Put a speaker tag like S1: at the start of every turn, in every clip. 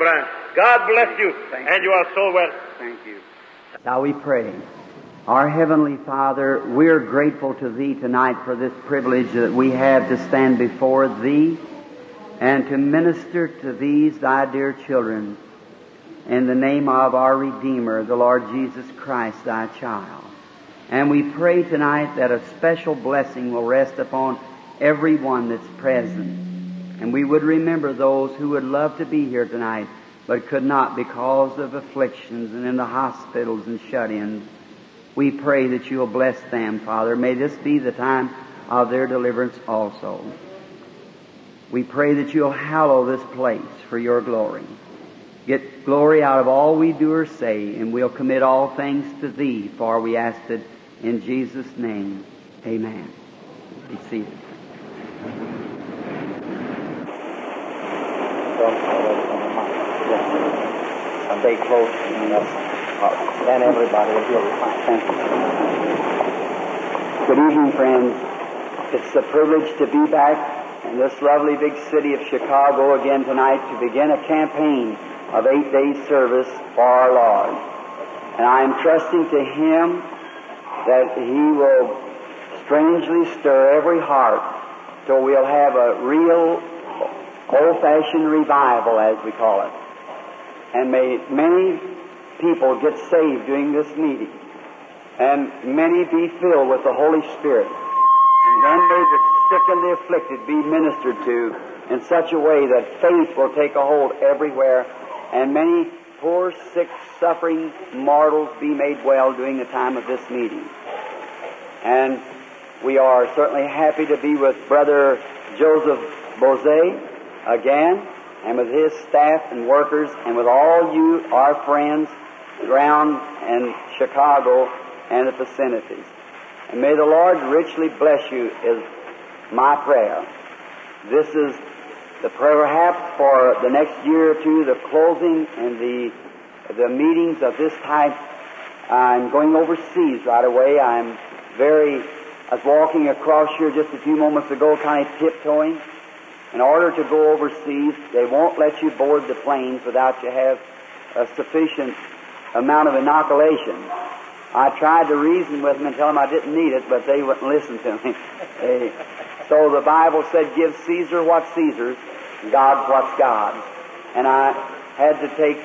S1: Brian. God bless you, and you are so well.
S2: Thank you. Now we pray. Our Heavenly Father, we're grateful to Thee tonight for this privilege that we have to stand before Thee and to minister to these Thy dear children in the name of our Redeemer, the Lord Jesus Christ, Thy child. And we pray tonight that a special blessing will rest upon everyone that's present. And we would remember those who would love to be here tonight but could not because of afflictions and in the hospitals and shut-ins. We pray that you'll bless them, Father. May this be the time of their deliverance also. We pray that you'll hallow this place for your glory. Get glory out of all we do or say, and we'll commit all things to Thee, for we ask it in Jesus' name. Amen. Be seated. Stay close and uh, then everybody will Thank you. Good evening, friends. It's a privilege to be back in this lovely big city of Chicago again tonight to begin a campaign of eight days service for our Lord. And I am trusting to Him that He will strangely stir every heart so we'll have a real old-fashioned revival, as we call it. And may many people get saved during this meeting. And many be filled with the Holy Spirit. And then may the sick and the afflicted be ministered to in such a way that faith will take a hold everywhere. And many poor, sick, suffering mortals be made well during the time of this meeting. And we are certainly happy to be with Brother Joseph Boze again and with his staff and workers and with all you, our friends, around in Chicago and the vicinities. And may the Lord richly bless you is my prayer. This is the prayer perhaps for the next year or two, the closing and the, the meetings of this type. I'm going overseas right away. I'm very, I was walking across here just a few moments ago, kind of tiptoeing. In order to go overseas, they won't let you board the planes without you have a sufficient amount of inoculation. I tried to reason with them and tell them I didn't need it, but they wouldn't listen to me. They, so the Bible said, give Caesar what's Caesar's, God what's God's. And I had to take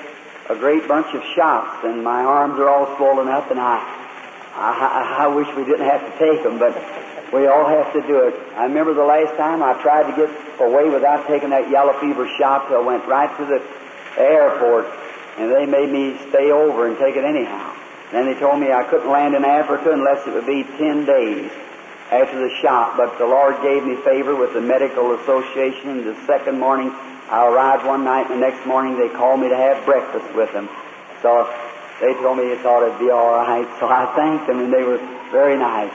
S2: a great bunch of shots, and my arms are all swollen up, and I, I, I wish we didn't have to take them, but we all have to do it. I remember the last time I tried to get away without taking that yellow fever shot, so I went right to the airport, and they made me stay over and take it anyhow. Then they told me I couldn't land in Africa unless it would be ten days after the shot. But the Lord gave me favor with the medical association. The second morning, I arrived one night, and the next morning they called me to have breakfast with them. So they told me it ought to be all right. So I thanked them, and they were very nice.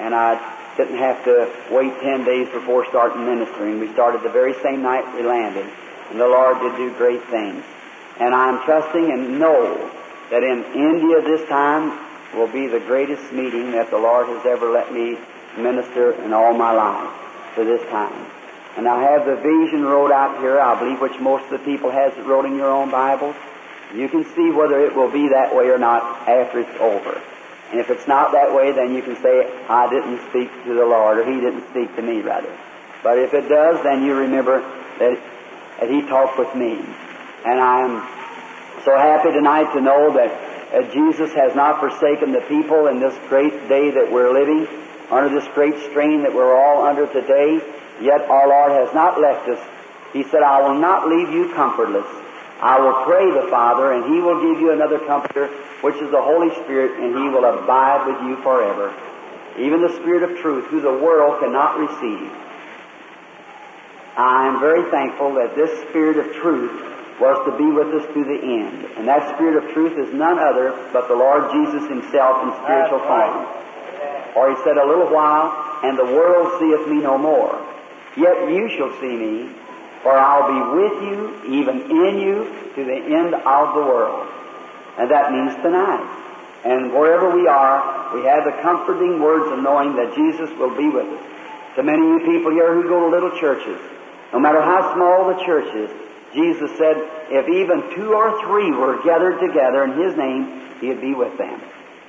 S2: And I didn't have to wait ten days before starting ministering. We started the very same night we landed, and the Lord did do great things. And I'm trusting and know that in India this time will be the greatest meeting that the Lord has ever let me minister in all my life to this time. And I have the vision wrote out here, I believe, which most of the people has it wrote in your own Bibles. You can see whether it will be that way or not after it's over. And if it's not that way, then you can say, I didn't speak to the Lord, or He didn't speak to me, rather. But if it does, then you remember that, that He talked with me. And I'm so happy tonight to know that uh, Jesus has not forsaken the people in this great day that we're living, under this great strain that we're all under today. Yet our Lord has not left us. He said, I will not leave you comfortless. I will pray the Father, and He will give you another comforter, which is the Holy Spirit, and He will abide with you forever. Even the Spirit of truth, who the world cannot receive. I am very thankful that this Spirit of truth was to be with us to the end. And that Spirit of truth is none other but the Lord Jesus Himself in spiritual form. Or He said, A little while, and the world seeth me no more. Yet you shall see me, for I'll be with you, even in you, to the end of the world. And that means tonight. And wherever we are, we have the comforting words of knowing that Jesus will be with us. To many of you people here who go to little churches, no matter how small the church is, Jesus said, if even two or three were gathered together in His name, He'd be with them.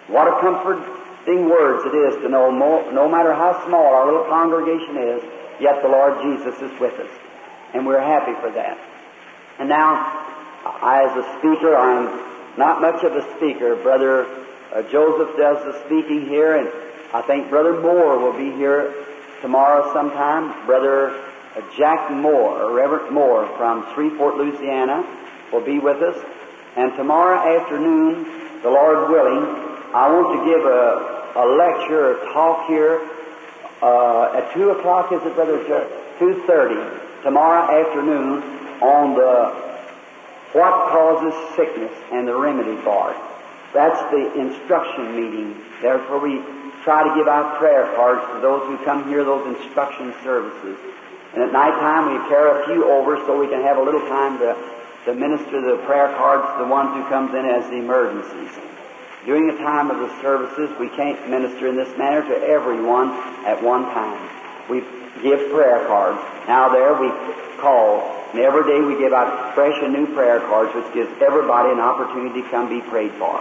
S2: What a comforting words it is to know no, no matter how small our little congregation is, yet the Lord Jesus is with us. And we're happy for that. And now, I, as a speaker, I'm not much of a speaker. Brother uh, Joseph does the speaking here, and I think Brother Moore will be here tomorrow sometime. Brother uh, Jack Moore, or Reverend Moore from Shreveport, Louisiana, will be with us. And tomorrow afternoon, the Lord willing, I want to give a, a lecture or talk here uh, at 2 o'clock, is it, Brother? 2.30, tomorrow afternoon on the what causes sickness and the remedy for it. That's the instruction meeting. Therefore, we try to give out prayer cards to those who come here, those instruction services. And at night time, we carry a few over so we can have a little time to, to minister the prayer cards to the ones who comes in as the emergencies. During the time of the services, we can't minister in this manner to everyone at one time. We give prayer cards. Now there we call, and every day we give out fresh and new prayer cards, which gives everybody an opportunity to come be prayed for.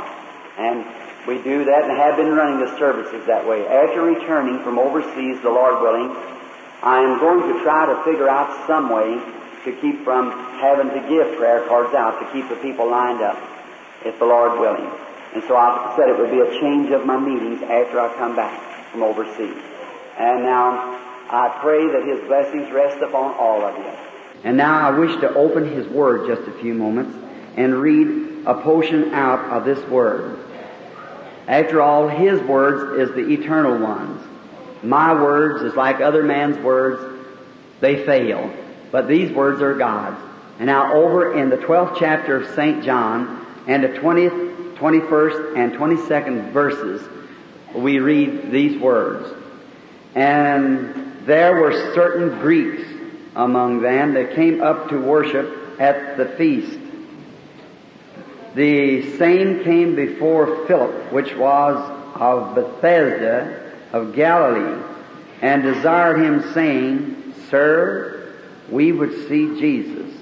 S2: And we do that and have been running the services that way. After returning from overseas, the Lord willing, I am going to try to figure out some way to keep from having to give prayer cards out, to keep the people lined up, if the Lord willing. And so I said it would be a change of my meetings after I come back from overseas. And now I pray that His blessings rest upon all of you. And now I wish to open His Word just a few moments and read a portion out of this Word. After all, His words is the eternal ones. My words is like other man's words, they fail. But these words are God's. And now over in the 12th chapter of St. John and the 20th, 21st, and 22nd verses, we read these words. And there were certain Greeks among them that came up to worship at the feast. The same came before Philip, which was of Bethsaida of Galilee, and desired him, saying, Sir, we would see Jesus.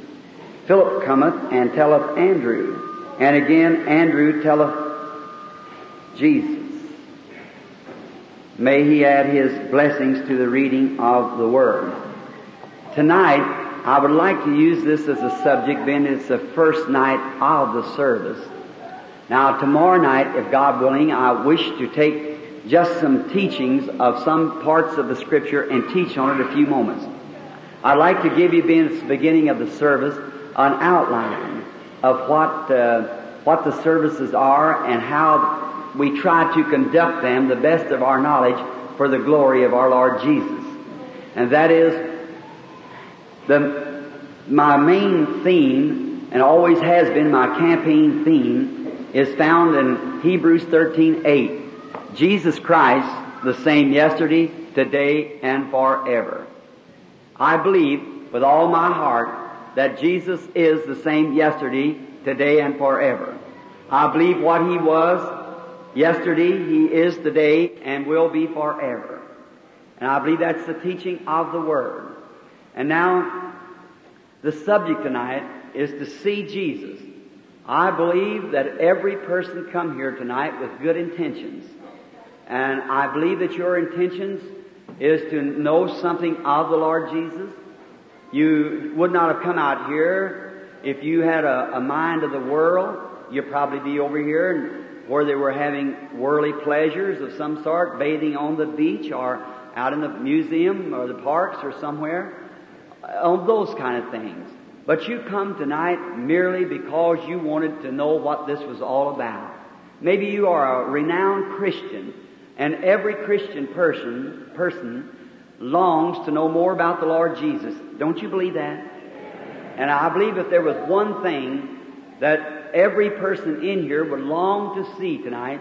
S2: Philip cometh and telleth Andrew, and again Andrew telleth Jesus. May he add his blessings to the reading of the Word. Tonight, I would like to use this as a subject, being it's the first night of the service. Now, tomorrow night, if God willing, I wish to take just some teachings of some parts of the Scripture and teach on it a few moments. I'd like to give you, being it's the beginning of the service, an outline of what uh, what the services are and how we try to conduct them the best of our knowledge for the glory of our Lord Jesus. And that is the, my main theme, and always has been my campaign theme, is found in Hebrews 13, 8. Jesus Christ, the same yesterday, today, and forever. I believe with all my heart that Jesus is the same yesterday, today, and forever. I believe what He was yesterday, He is today, and will be forever. And I believe that's the teaching of the Word. And now, the subject tonight is to see Jesus. I believe that every person come here tonight with good intentions. And I believe that your intentions is to know something of the Lord Jesus. You would not have come out here if you had a, a mind of the world. You'd probably be over here and where they were having worldly pleasures of some sort, bathing on the beach or out in the museum or the parks or somewhere on those kind of things. But you come tonight merely because you wanted to know what this was all about. Maybe you are a renowned Christian, and every Christian person, person longs to know more about the Lord Jesus. Don't you believe that? And I believe if there was one thing that every person in here would long to see tonight,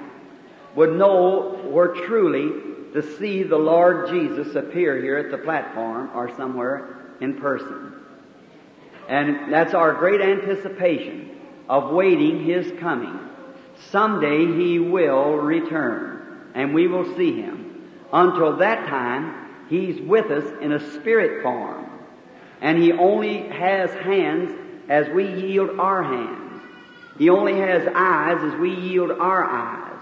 S2: would know were truly to see the Lord Jesus appear here at the platform or somewhere in person. And that's our great anticipation of waiting His coming. Someday He will return and we will see Him. Until that time, He's with us in a spirit form. And He only has hands as we yield our hands. He only has eyes as we yield our eyes.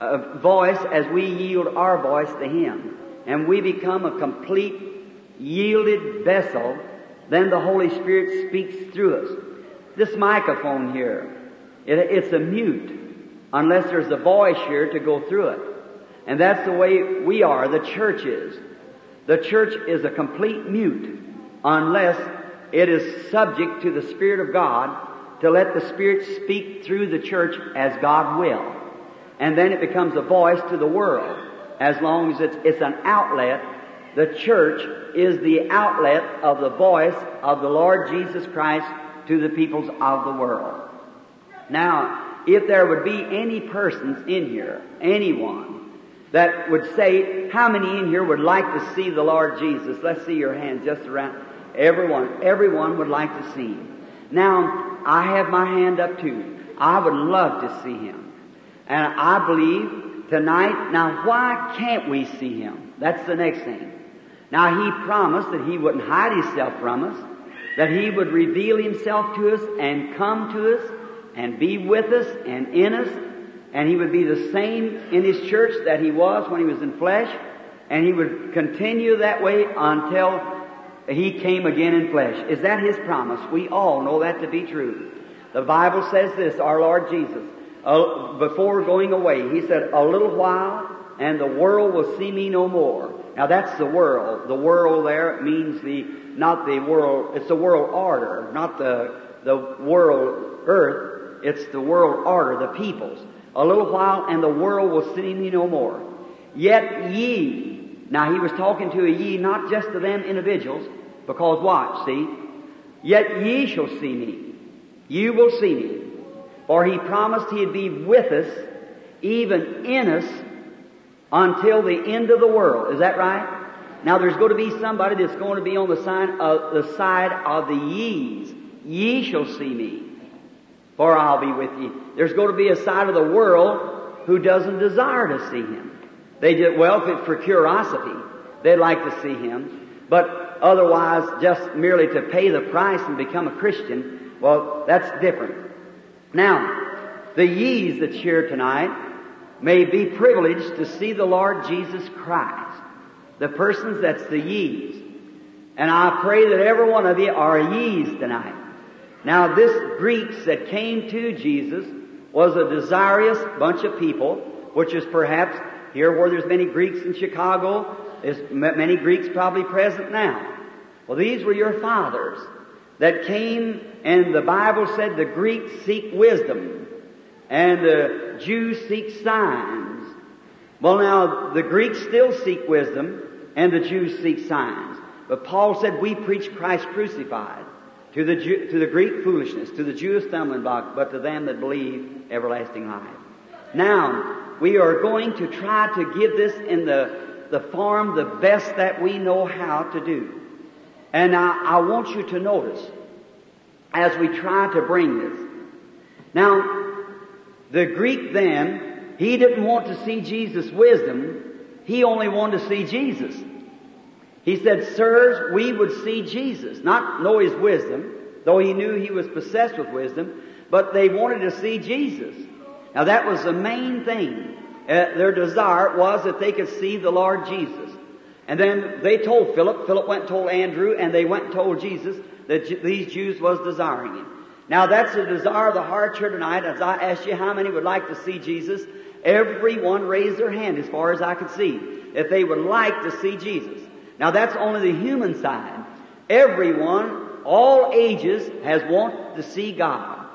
S2: A voice as we yield our voice to Him. And we become a complete yielded vessel, then the Holy Spirit speaks through us. This microphone here, it, it's a mute unless there's a voice here to go through it. And that's the way we are, the church is. The church is a complete mute unless it is subject to the Spirit of God to let the Spirit speak through the church as God will. And then it becomes a voice to the world. As long as it's, it's an outlet, the church is the outlet of the voice of the Lord Jesus Christ to the peoples of the world. Now, if there would be any persons in here, anyone, that would say, how many in here would like to see the Lord Jesus? Let's see your hands just around. Everyone, everyone would like to see him. Now, I have my hand up too. I would love to see him. And I believe tonight, now why can't we see him? That's the next thing. Now he promised that he wouldn't hide himself from us, that he would reveal himself to us and come to us and be with us and in us, and he would be the same in his church that he was when he was in flesh, and he would continue that way until he came again in flesh. Is that his promise? We all know that to be true. The Bible says this, our Lord Jesus, uh, before going away, he said, a little while and the world will see me no more. Now that's the world. The world there means the, not the world, it's the world order, not the, the world earth. It's the world order, the peoples. A little while and the world will see me no more. Yet ye, now he was talking to a ye, not just to them individuals, because watch, see, yet ye shall see me. You will see me. For he promised he'd be with us, even in us, until the end of the world. Is that right? Now there's going to be somebody that's going to be on the side of the side of the ye's. Ye shall see me, for I'll be with ye. There's going to be a side of the world who doesn't desire to see him. They just well, if it's for curiosity, they'd like to see him, but otherwise, just merely to pay the price and become a Christian, well, that's different. Now, the ye's that's here tonight may be privileged to see the Lord Jesus Christ. The persons that's the ye's. And I pray that every one of you are ye's tonight. Now this Greeks that came to Jesus was a desirous bunch of people, which is perhaps here where there's many Greeks in Chicago, there's many Greeks probably present now. Well, these were your fathers that came and the Bible said the Greeks seek wisdom and the Jews seek signs. Well now, the Greeks still seek wisdom and the Jews seek signs. But Paul said we preach Christ crucified. To the, Jew, to the Greek foolishness, to the Jew stumbling block, but to them that believe everlasting life. Now, we are going to try to give this in the, the form the best that we know how to do. And I, I want you to notice, as we try to bring this. Now, the Greek then, he didn't want to see Jesus' wisdom, he only wanted to see Jesus. He said, Sirs, we would see Jesus, not know his wisdom, though he knew he was possessed with wisdom, but they wanted to see Jesus. Now that was the main thing. Uh, their desire was that they could see the Lord Jesus. And then they told Philip, Philip went and told Andrew, and they went and told Jesus that these Jews was desiring him. Now that's the desire of the heart here tonight. As I asked you how many would like to see Jesus, everyone raised their hand as far as I could see, if they would like to see Jesus. Now that's only the human side. Everyone, all ages, has wanted to see God.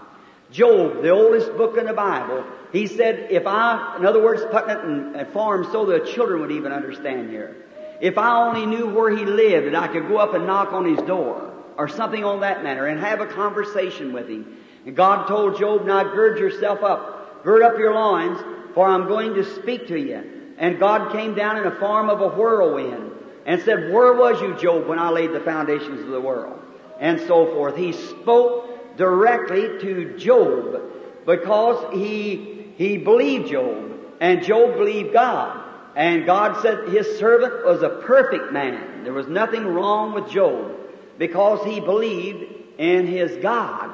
S2: Job, the oldest book in the Bible, he said, if I, in other words, putting it in, in form so the children would even understand here. If I only knew where he lived and I could go up and knock on his door or something on that manner and have a conversation with him. And God told Job, now gird yourself up, gird up your loins, for I'm going to speak to you. And God came down in the form of a whirlwind and said, Where was you, Job, when I laid the foundations of the world? And so forth. He spoke directly to Job because he, he believed Job and Job believed God. And God said his servant was a perfect man. There was nothing wrong with Job because he believed in his God.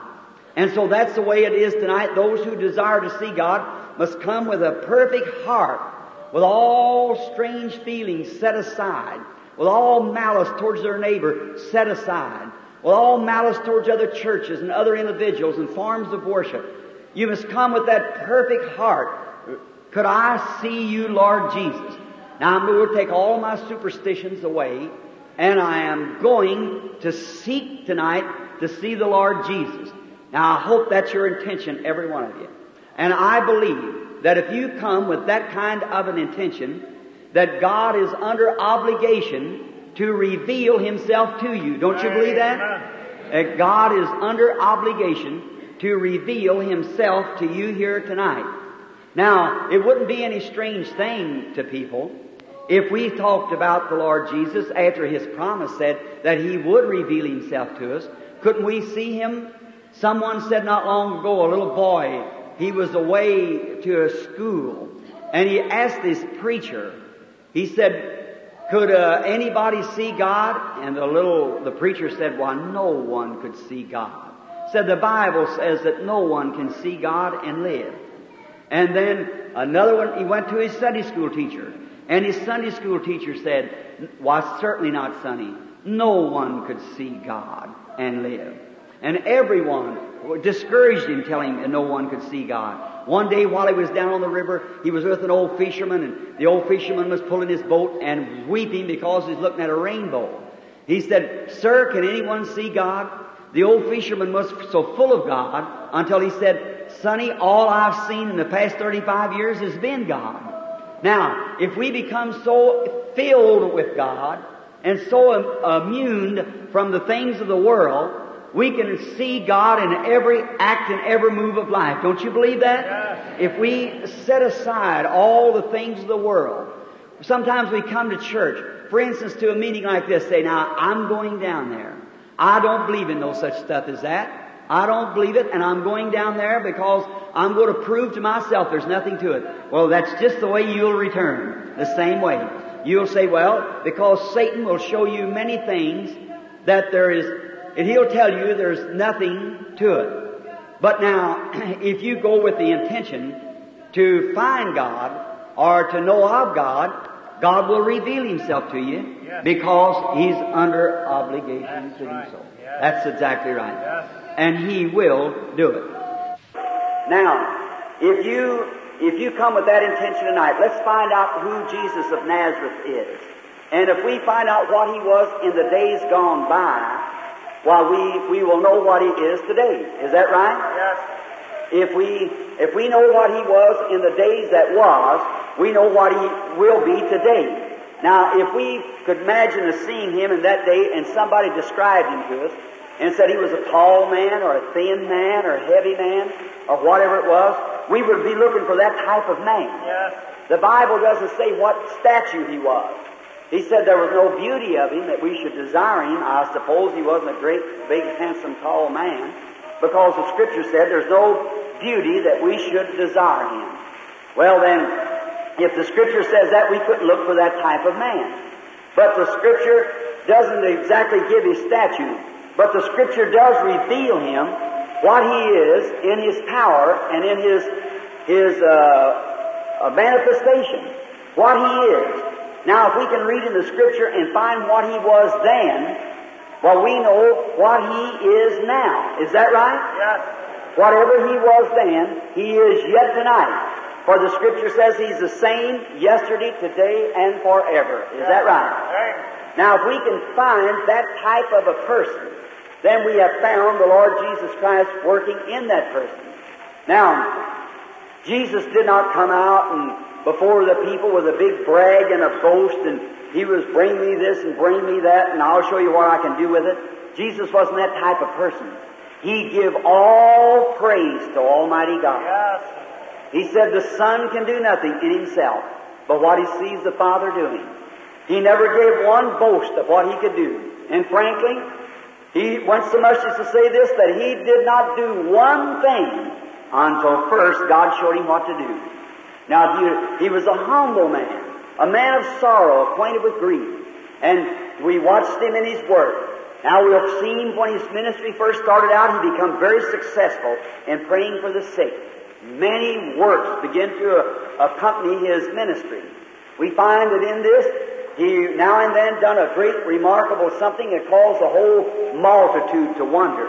S2: And so that's the way it is tonight. Those who desire to see God must come with a perfect heart, with all strange feelings set aside, with all malice towards their neighbor set aside, with all malice towards other churches and other individuals and forms of worship. You must come with that perfect heart. Could I see you, Lord Jesus? Now I'm going to take all my superstitions away, and I am going to seek tonight to see the Lord Jesus. Now I hope that's your intention, every one of you. And I believe that if you come with that kind of an intention, that God is under obligation to reveal Himself to you. Don't you believe that? That God is under obligation to reveal Himself to you here tonight. Now, it wouldn't be any strange thing to people if we talked about the Lord Jesus after His promise said that He would reveal Himself to us. Couldn't we see Him? Someone said not long ago, a little boy, he was away to a school, and he asked this preacher, he said, could uh, anybody see God? And the little, the preacher said, why no one could see God. Said the Bible says that no one can see God and live. And then another one, he went to his Sunday school teacher. And his Sunday school teacher said, why certainly not Sonny. No one could see God and live. And everyone discouraged him, telling him no one could see God. One day while he was down on the river, he was with an old fisherman, and the old fisherman was pulling his boat and weeping because he was looking at a rainbow. He said, Sir, can anyone see God? The old fisherman was so full of God until he said, Sonny, all I've seen in the past 35 years has been God. Now, if we become so filled with God and so immune from the things of the world, we can see God in every act and every move of life. Don't you believe that?
S1: Yes.
S2: If we set aside all the things of the world, sometimes we come to church, for instance, to a meeting like this, say, now, I'm going down there. I don't believe in no such stuff as that. I don't believe it, and I'm going down there because I'm going to prove to myself there's nothing to it. Well, that's just the way you'll return. The same way. You'll say, well, because Satan will show you many things that there is and he'll tell you there's nothing to it. But now, if you go with the intention to find God or to know of God, God will reveal Himself to you
S1: Yes.
S2: because He's under obligation
S1: That's
S2: to
S1: right.
S2: do so.
S1: Yes.
S2: That's exactly right.
S1: Yes.
S2: And He will do it. Now, if you if you come with that intention tonight, let's find out who Jesus of Nazareth is. And if we find out what He was in the days gone by, well, we, we will know what he is today. Is that right?
S1: Yes.
S2: If we, if we know what he was in the days that was, we know what he will be today. Now, if we could imagine us seeing him in that day and somebody described him to us and said he was a tall man or a thin man or a heavy man or whatever it was, we would be looking for that type of man.
S1: Yes.
S2: The Bible doesn't say what statue he was. He said there was no beauty of him that we should desire him. I suppose he wasn't a great, big, handsome, tall man, because the Scripture said there's no beauty that we should desire him. Well then, if the Scripture says that, we couldn't look for that type of man. But the Scripture doesn't exactly give his statue, but the Scripture does reveal him what he is in his power and in his his uh, uh, manifestation, what he is. Now, if we can read in the Scripture and find what he was then, well, we know what he is now. Is that right?
S1: Yes.
S2: Whatever he was then, he is yet tonight. For the Scripture says he's the same yesterday, today, and forever. Is that right?
S1: Right.
S2: Now, if we can find that type of a person, then we have found the Lord Jesus Christ working in that person. Now, Jesus did not come out and before the people with a big brag and a boast and he was bring me this and bring me that and I'll show you what I can do with it. Jesus wasn't that type of person. He give all praise to Almighty God.
S1: Yes.
S2: He said the Son can do nothing in himself but what he sees the Father doing. He never gave one boast of what he could do. And frankly, he went so much as to say this that he did not do one thing until first God showed him what to do. Now, he, was a humble man, a man of sorrow, acquainted with grief. And we watched him in his work. Now we've seen when his ministry first started out, he became very successful in praying for the sick. Many works begin to uh, accompany his ministry. We find that in this, he now and then done a great remarkable something that caused the whole multitude to wonder.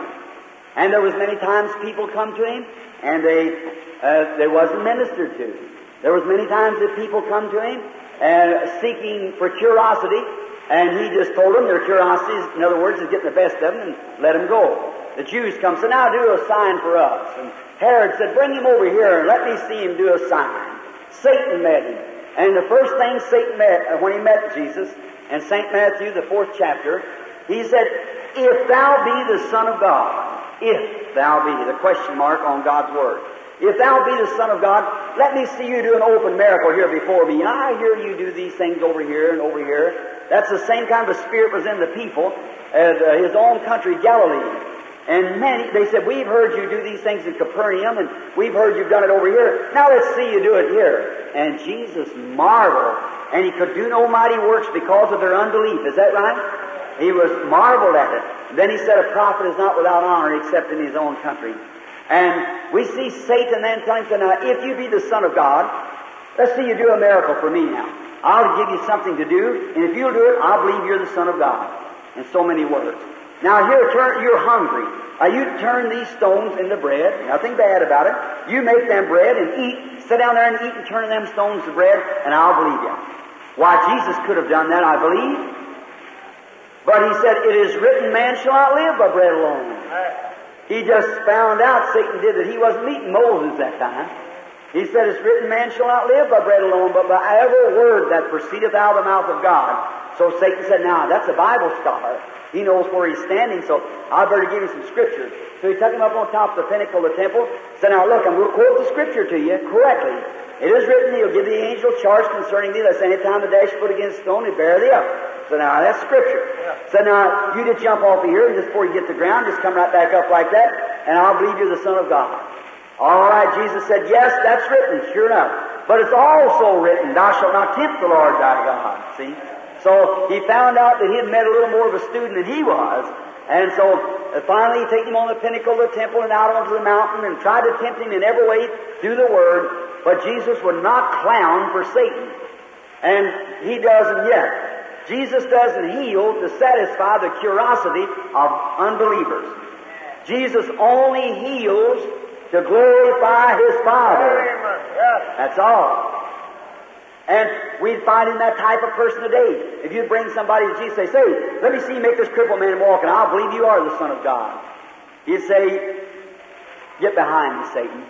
S2: And there was many times people come to him and they, uh, they wasn't ministered to. There was many times that people come to him uh, seeking for curiosity and he just told them their curiosities, in other words, is getting the best of them and let them go. The Jews come, so now do a sign for us. And Herod said, bring him over here and let me see him do a sign. Satan met him. And the first thing Satan met, uh, when he met Jesus, in St. Matthew, the fourth chapter, he said, If thou be the Son of God, if thou be, the question mark on God's Word. If thou be the Son of God, let me see you do an open miracle here before me. And I hear you do these things over here and over here. That's the same kind of spirit was in the people as uh, his own country, Galilee. And many, they said, we've heard you do these things in Capernaum, and we've heard you've done it over here. Now let's see you do it here. And Jesus marveled, and he could do no mighty works because of their unbelief. Is that right? He was marveled at it. Then he said, a prophet is not without honor except in his own country. And we see Satan then him, now, if you be the Son of God, let's see you do a miracle for me now. I'll give you something to do, and if you'll do it, I'll believe you're the Son of God. In so many words. Now here, turn, you're hungry. Now you turn these stones into bread. Nothing bad about it. You make them bread and eat. Sit down there and eat and turn them stones to bread, and I'll believe you. Why, Jesus could have done that, I believe. But he said, It is written, man shall not live by bread alone. He just found out, Satan did, that he wasn't meeting Moses that time. He said, It's written, man shall not live by bread alone, but by every word that proceedeth out of the mouth of God. So Satan said, Now, that's a Bible scholar. He knows where he's standing, so I better give you some scripture. So he took him up on top of the pinnacle of the temple, said, Now look, I'm going to quote the scripture to you correctly. It is written, He'll give the angel charge concerning thee, lest any time the dash foot against stone, he bear thee up. So now that's scripture. So now you just jump off of here, and just before you get to the ground, just come right back up like that, and I'll believe you're the Son of God. All right, Jesus said, Yes, that's written, sure enough. But it's also written, Thou shalt not tempt the Lord thy God. See? So he found out that he had met a little more of a student than he was. And so uh, finally he took him on the pinnacle of the temple and out onto the mountain and tried to tempt him in every way through the Word. But Jesus would not clown for Satan. And he doesn't yet. Jesus doesn't heal to satisfy the curiosity of unbelievers. Jesus only heals to glorify His Father. That's all. And we'd find in that type of person today. If you bring somebody to Jesus, say, say, let me see you make this crippled man walk, and I'll believe you are the Son of God. He'd say, get behind me, Satan.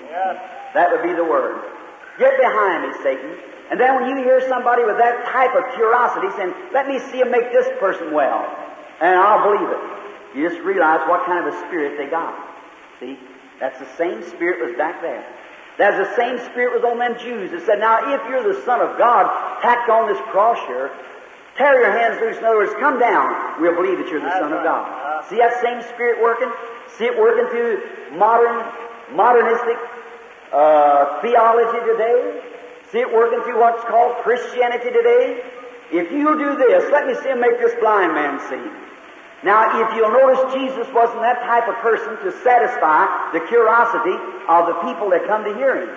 S2: That would be the word. Get behind me, Satan. And then when you hear somebody with that type of curiosity saying, let me see him make this person well, and I'll believe it. You just realize what kind of a spirit they got. See? That's the same spirit was back there. That's the same spirit was on them Jews that said, Now, if you're the Son of God, tacked on this cross here, tear your hands loose. In other words, come down. We'll believe that you're the Son of God. See that same spirit working? See it working through modern, modernistic uh, theology today? See it working through what's called Christianity today? If you'll do this, let me see him make this blind man see. Now, if you'll notice, Jesus wasn't that type of person to satisfy the curiosity of the people that come to hear him.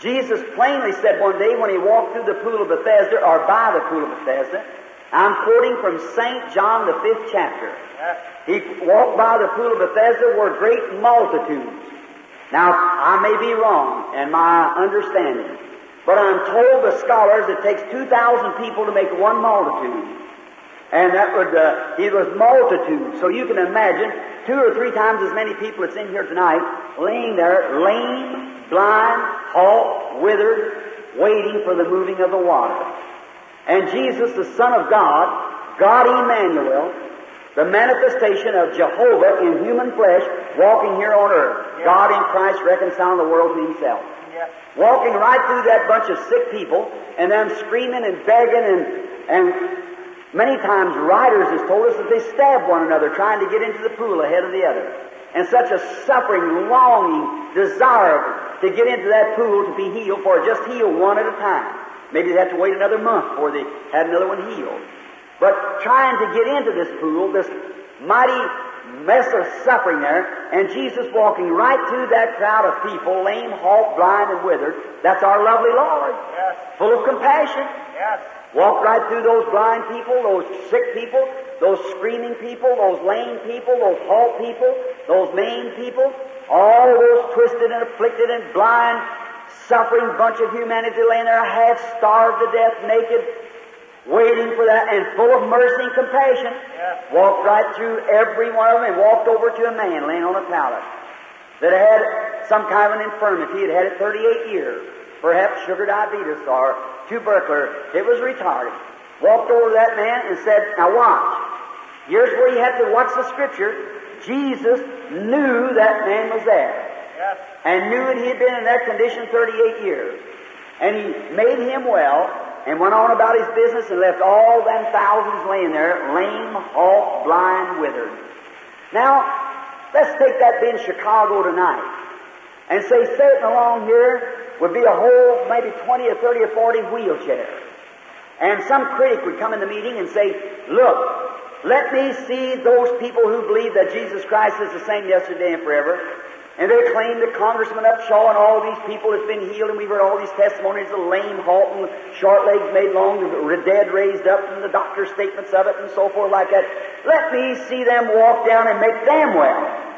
S2: Jesus plainly said one day when he walked through the pool of Bethesda, or by the pool of Bethesda, I'm quoting from St. John, the fifth chapter. He walked by the pool of Bethesda were great multitudes. Now, I may be wrong in my understanding, but I'm told the scholars it takes 2,000 people to make one multitude. And that would, uh, it was multitude. So you can imagine two or three times as many people that's in here tonight laying there, lame, blind, halt, withered, waiting for the moving of the water. And Jesus, the Son of God, God Emmanuel, the manifestation of Jehovah in human flesh, walking here on earth. Yeah. God in Christ reconciling the world to Himself. Yeah. Walking right through that bunch of sick people, and them screaming and begging and, and Many times writers has told us that they stab one another trying to get into the pool ahead of the other. And such a suffering, longing, desire to get into that pool to be healed, for just heal one at a time. Maybe they have to wait another month before they had another one healed. But trying to get into this pool, this mighty mess of suffering there, and Jesus walking right through that crowd of people, lame, halt, blind, and withered. That's our lovely Lord.
S1: Yes.
S2: Full of compassion.
S1: Yes.
S2: Walked right through those blind people, those sick people, those screaming people, those lame people, those halt people, those maimed people, all those twisted and afflicted and blind, suffering bunch of humanity laying there half starved to death, naked, waiting for that, and full of mercy and compassion.
S1: Yes.
S2: Walked right through every one of them and walked over to a man laying on a pallet that had some kind of an infirmity. He had had it 38 years, perhaps sugar diabetes or tubercular. It was retarded. Walked over to that man and said, Now watch. Here's where you have to watch the scripture. Jesus knew that man was there
S1: Yes.
S2: and knew that he had been in that condition 38 years. And he made him well and went on about his business and left all them thousands laying there, lame, halt, blind, withered. Now, let's take that being Chicago tonight and say sitting along here would be a whole maybe 20 or 30 or 40 wheelchairs. And some critic would come in the meeting and say, look, let me see those people who believe that Jesus Christ is the same yesterday and forever. And they claim that Congressman Upshaw and all these people has been healed, and we've heard all these testimonies of lame, halting, short legs made long, the dead raised up, and the doctor's statements of it, and so forth like that. Let me see them walk down and make them well.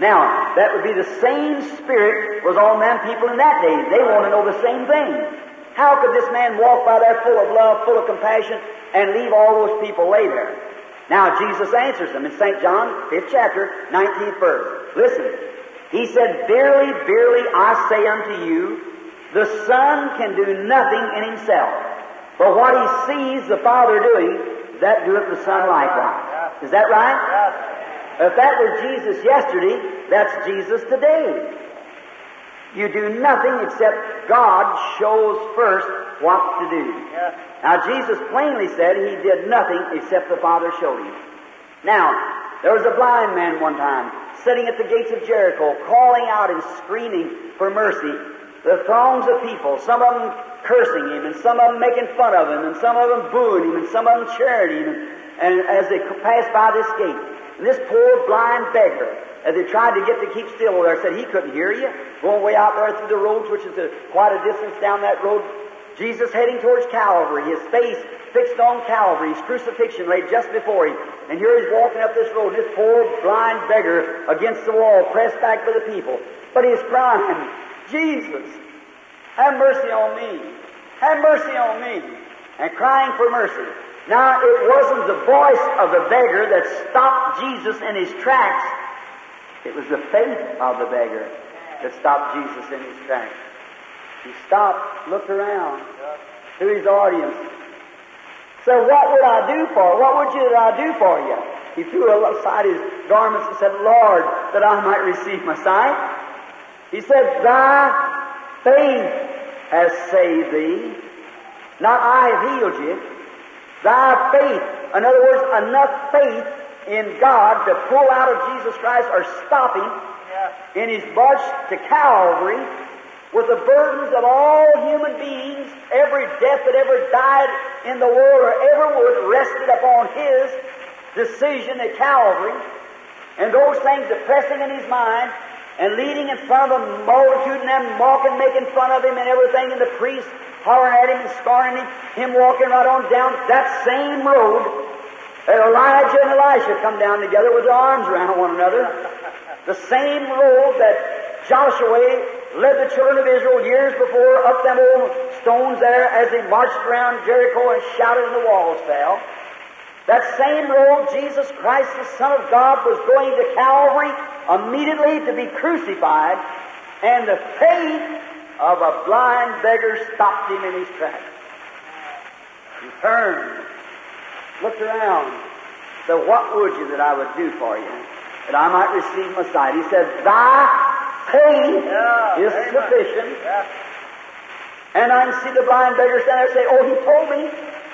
S2: Now, that would be the same spirit was on them people in that day. They want to know the same thing. How could this man walk by there full of love, full of compassion, and leave all those people lay there? Now, Jesus answers them in St. John, 5th chapter, 19th verse. Listen. He said, Verily, verily, I say unto you, the Son can do nothing in himself. But what he sees the Father doing, that doeth the Son likewise. Is that right? If that was Jesus yesterday, that's Jesus today. You do nothing except God shows first what to do.
S1: Yes.
S2: Now, Jesus plainly said he did nothing except the Father showed him. Now, there was a blind man one time sitting at the gates of Jericho, calling out and screaming for mercy. The throngs of people, some of them cursing him, and some of them making fun of him, and some of them booing him, and some of them cheering him, and, and as they passed by this gate. And this poor blind beggar, as he tried to get to keep still over there, said he couldn't hear you. Going way out there through the roads, which is a, quite a distance down that road. Jesus heading towards Calvary, his face fixed on Calvary, his crucifixion lay just before him. And here he's walking up this road, this poor blind beggar against the wall, pressed back by the people. But he's crying, Jesus, have mercy on me. Have mercy on me. And crying for mercy. Now, it wasn't the voice of the beggar that stopped Jesus in his tracks. It was the faith of the beggar that stopped Jesus in his tracks. He stopped, looked around to his audience. So what would I do for? You? What would you that I do for you? He threw aside his garments and said, Lord, that I might receive my sight. He said, Thy faith has saved thee. Not I have healed you. Thy faith, in other words, enough faith in God to pull out of Jesus Christ or stop him
S1: Yes.
S2: in his march to Calvary with the burdens of all human beings, every death that ever died in the world or ever would rested upon his decision at Calvary, and those things depressing in his mind and leading in front of a multitude and them mocking, making fun of him and everything, and the priests hollering at him and scorning him, him walking right on down that same road that Elijah and Elisha come down together with their arms around one another. The same road that Joshua led the children of Israel years before up them old stones there as they marched around Jericho and shouted and the walls fell. That same road, Jesus Christ, the Son of God, was going to Calvary immediately to be crucified, and the faith of a blind beggar stopped him in his tracks. He turned, looked around, said, What would you that I would do for you? That I might receive my sight. He said, Thy faith
S1: Yeah,
S2: is sufficient.
S1: Yes.
S2: And I can see the blind beggar stand there and say, Oh, he told me.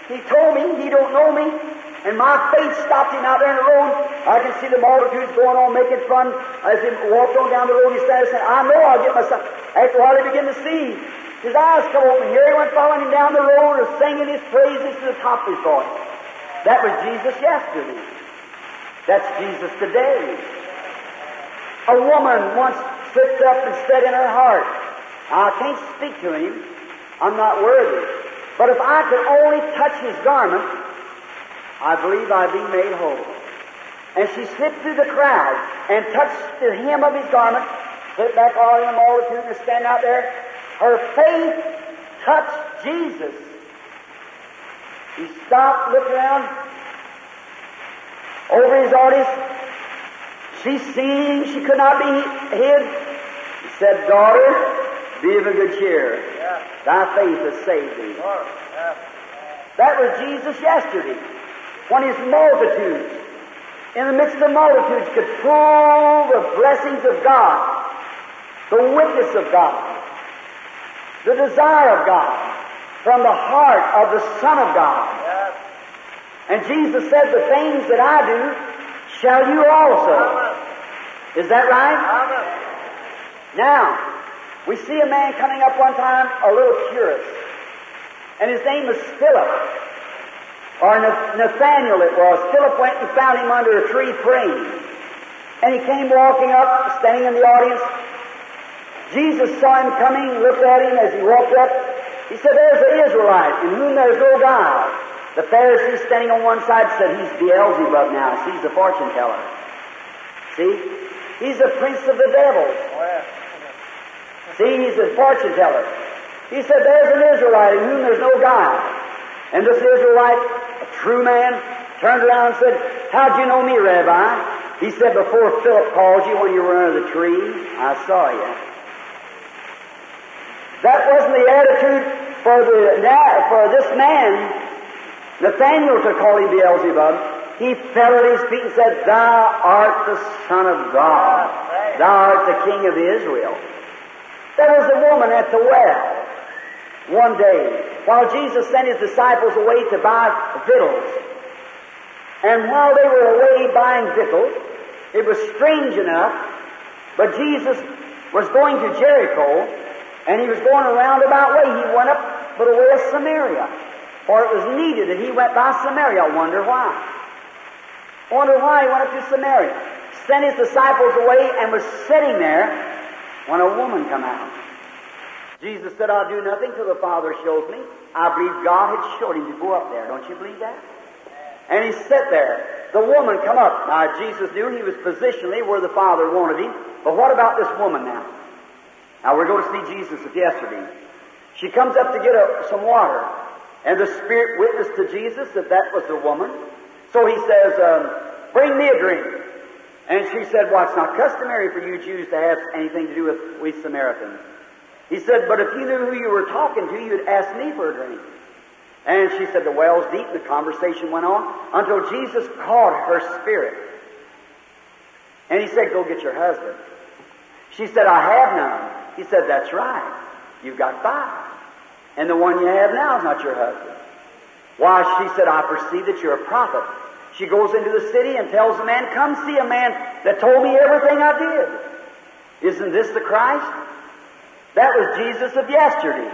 S2: He told me. He don't know me. And my faith stopped him out there in the road. I can see the multitudes going on making fun as he walked on down the road. He started saying, I know I'll get my son. After a while, he began to see. His eyes come open. Here he went following him down the road or singing his praises to the top of his voice. That was Jesus yesterday. That's Jesus today. A woman once slipped up and said in her heart, I can't speak to him. I'm not worthy. But if I could only touch his garment, I believe I'd be made whole. And she slipped through the crowd and touched the hem of his garment, slipped back all in the multitude and stand out there. Her faith touched Jesus. He stopped, looked around over his audience. She seeing she could not be hid. He said, Daughter, be of a good cheer. Thy faith has saved thee. That was Jesus yesterday, when his multitudes, in the midst of the multitudes, could pull the blessings of God, the witness of God, the desire of God from the heart of the Son of God. And Jesus said, The things that I do shall you also. Is that right? Now, we see a man coming up one time, a little curious, and his name was Philip, or Nathaniel it was. Philip went and found him under a tree praying, and he came walking up, standing in the audience. Jesus saw him coming, looked at him as he walked up. He said, There's an Israelite in whom there's no guile. The Pharisee standing on one side said, He's Beelzebub now. He's a fortune teller. See? He's the prince of the devils. Oh, See, he's a fortune teller. He said, There's an Israelite in whom there's no guile. And this Israelite, a true man, turned around and said, How'd you know me, Rabbi? He said, Before Philip called you when you were under the tree, I saw you. That wasn't the attitude for, the, for this man, Nathaniel, to call him Beelzebub. He fell at his feet and said, Thou art the Son of God. Thou art the King of Israel. There was a woman at the well one day while Jesus sent his disciples away to buy victuals. And while they were away buying victuals, it was strange enough, but Jesus was going to Jericho, and he was going a roundabout way. He went up but the way of Samaria, for it was needed that he went by Samaria. I wonder why. Wonder why he went up to Samaria. Sent his disciples away and was sitting there when a woman come out. Jesus said, I'll do nothing till the Father shows me. I believe God had showed him to go up there. Don't you believe that? And he sat there. The woman come up. Now, Jesus knew he was positionally where the Father wanted him. But what about this woman now? Now, we're going to see Jesus of yesterday. She comes up to get a, some water. And the Spirit witnessed to Jesus that that was the woman. So he says, um, Bring me a drink. And she said, Well, it's not customary for you Jews to have anything to do with we Samaritans. He said, But if you knew who you were talking to, you'd ask me for a drink. And she said, The well's deep. and The conversation went on until Jesus caught her spirit. And he said, Go get your husband. She said, I have none. He said, That's right. You've got five. And the one you have now is not your husband. Why, she said, I perceive that you're a prophet. She goes into the city and tells the man, Come see a man that told me everything I did. Isn't this the Christ? That was Jesus of yesterday.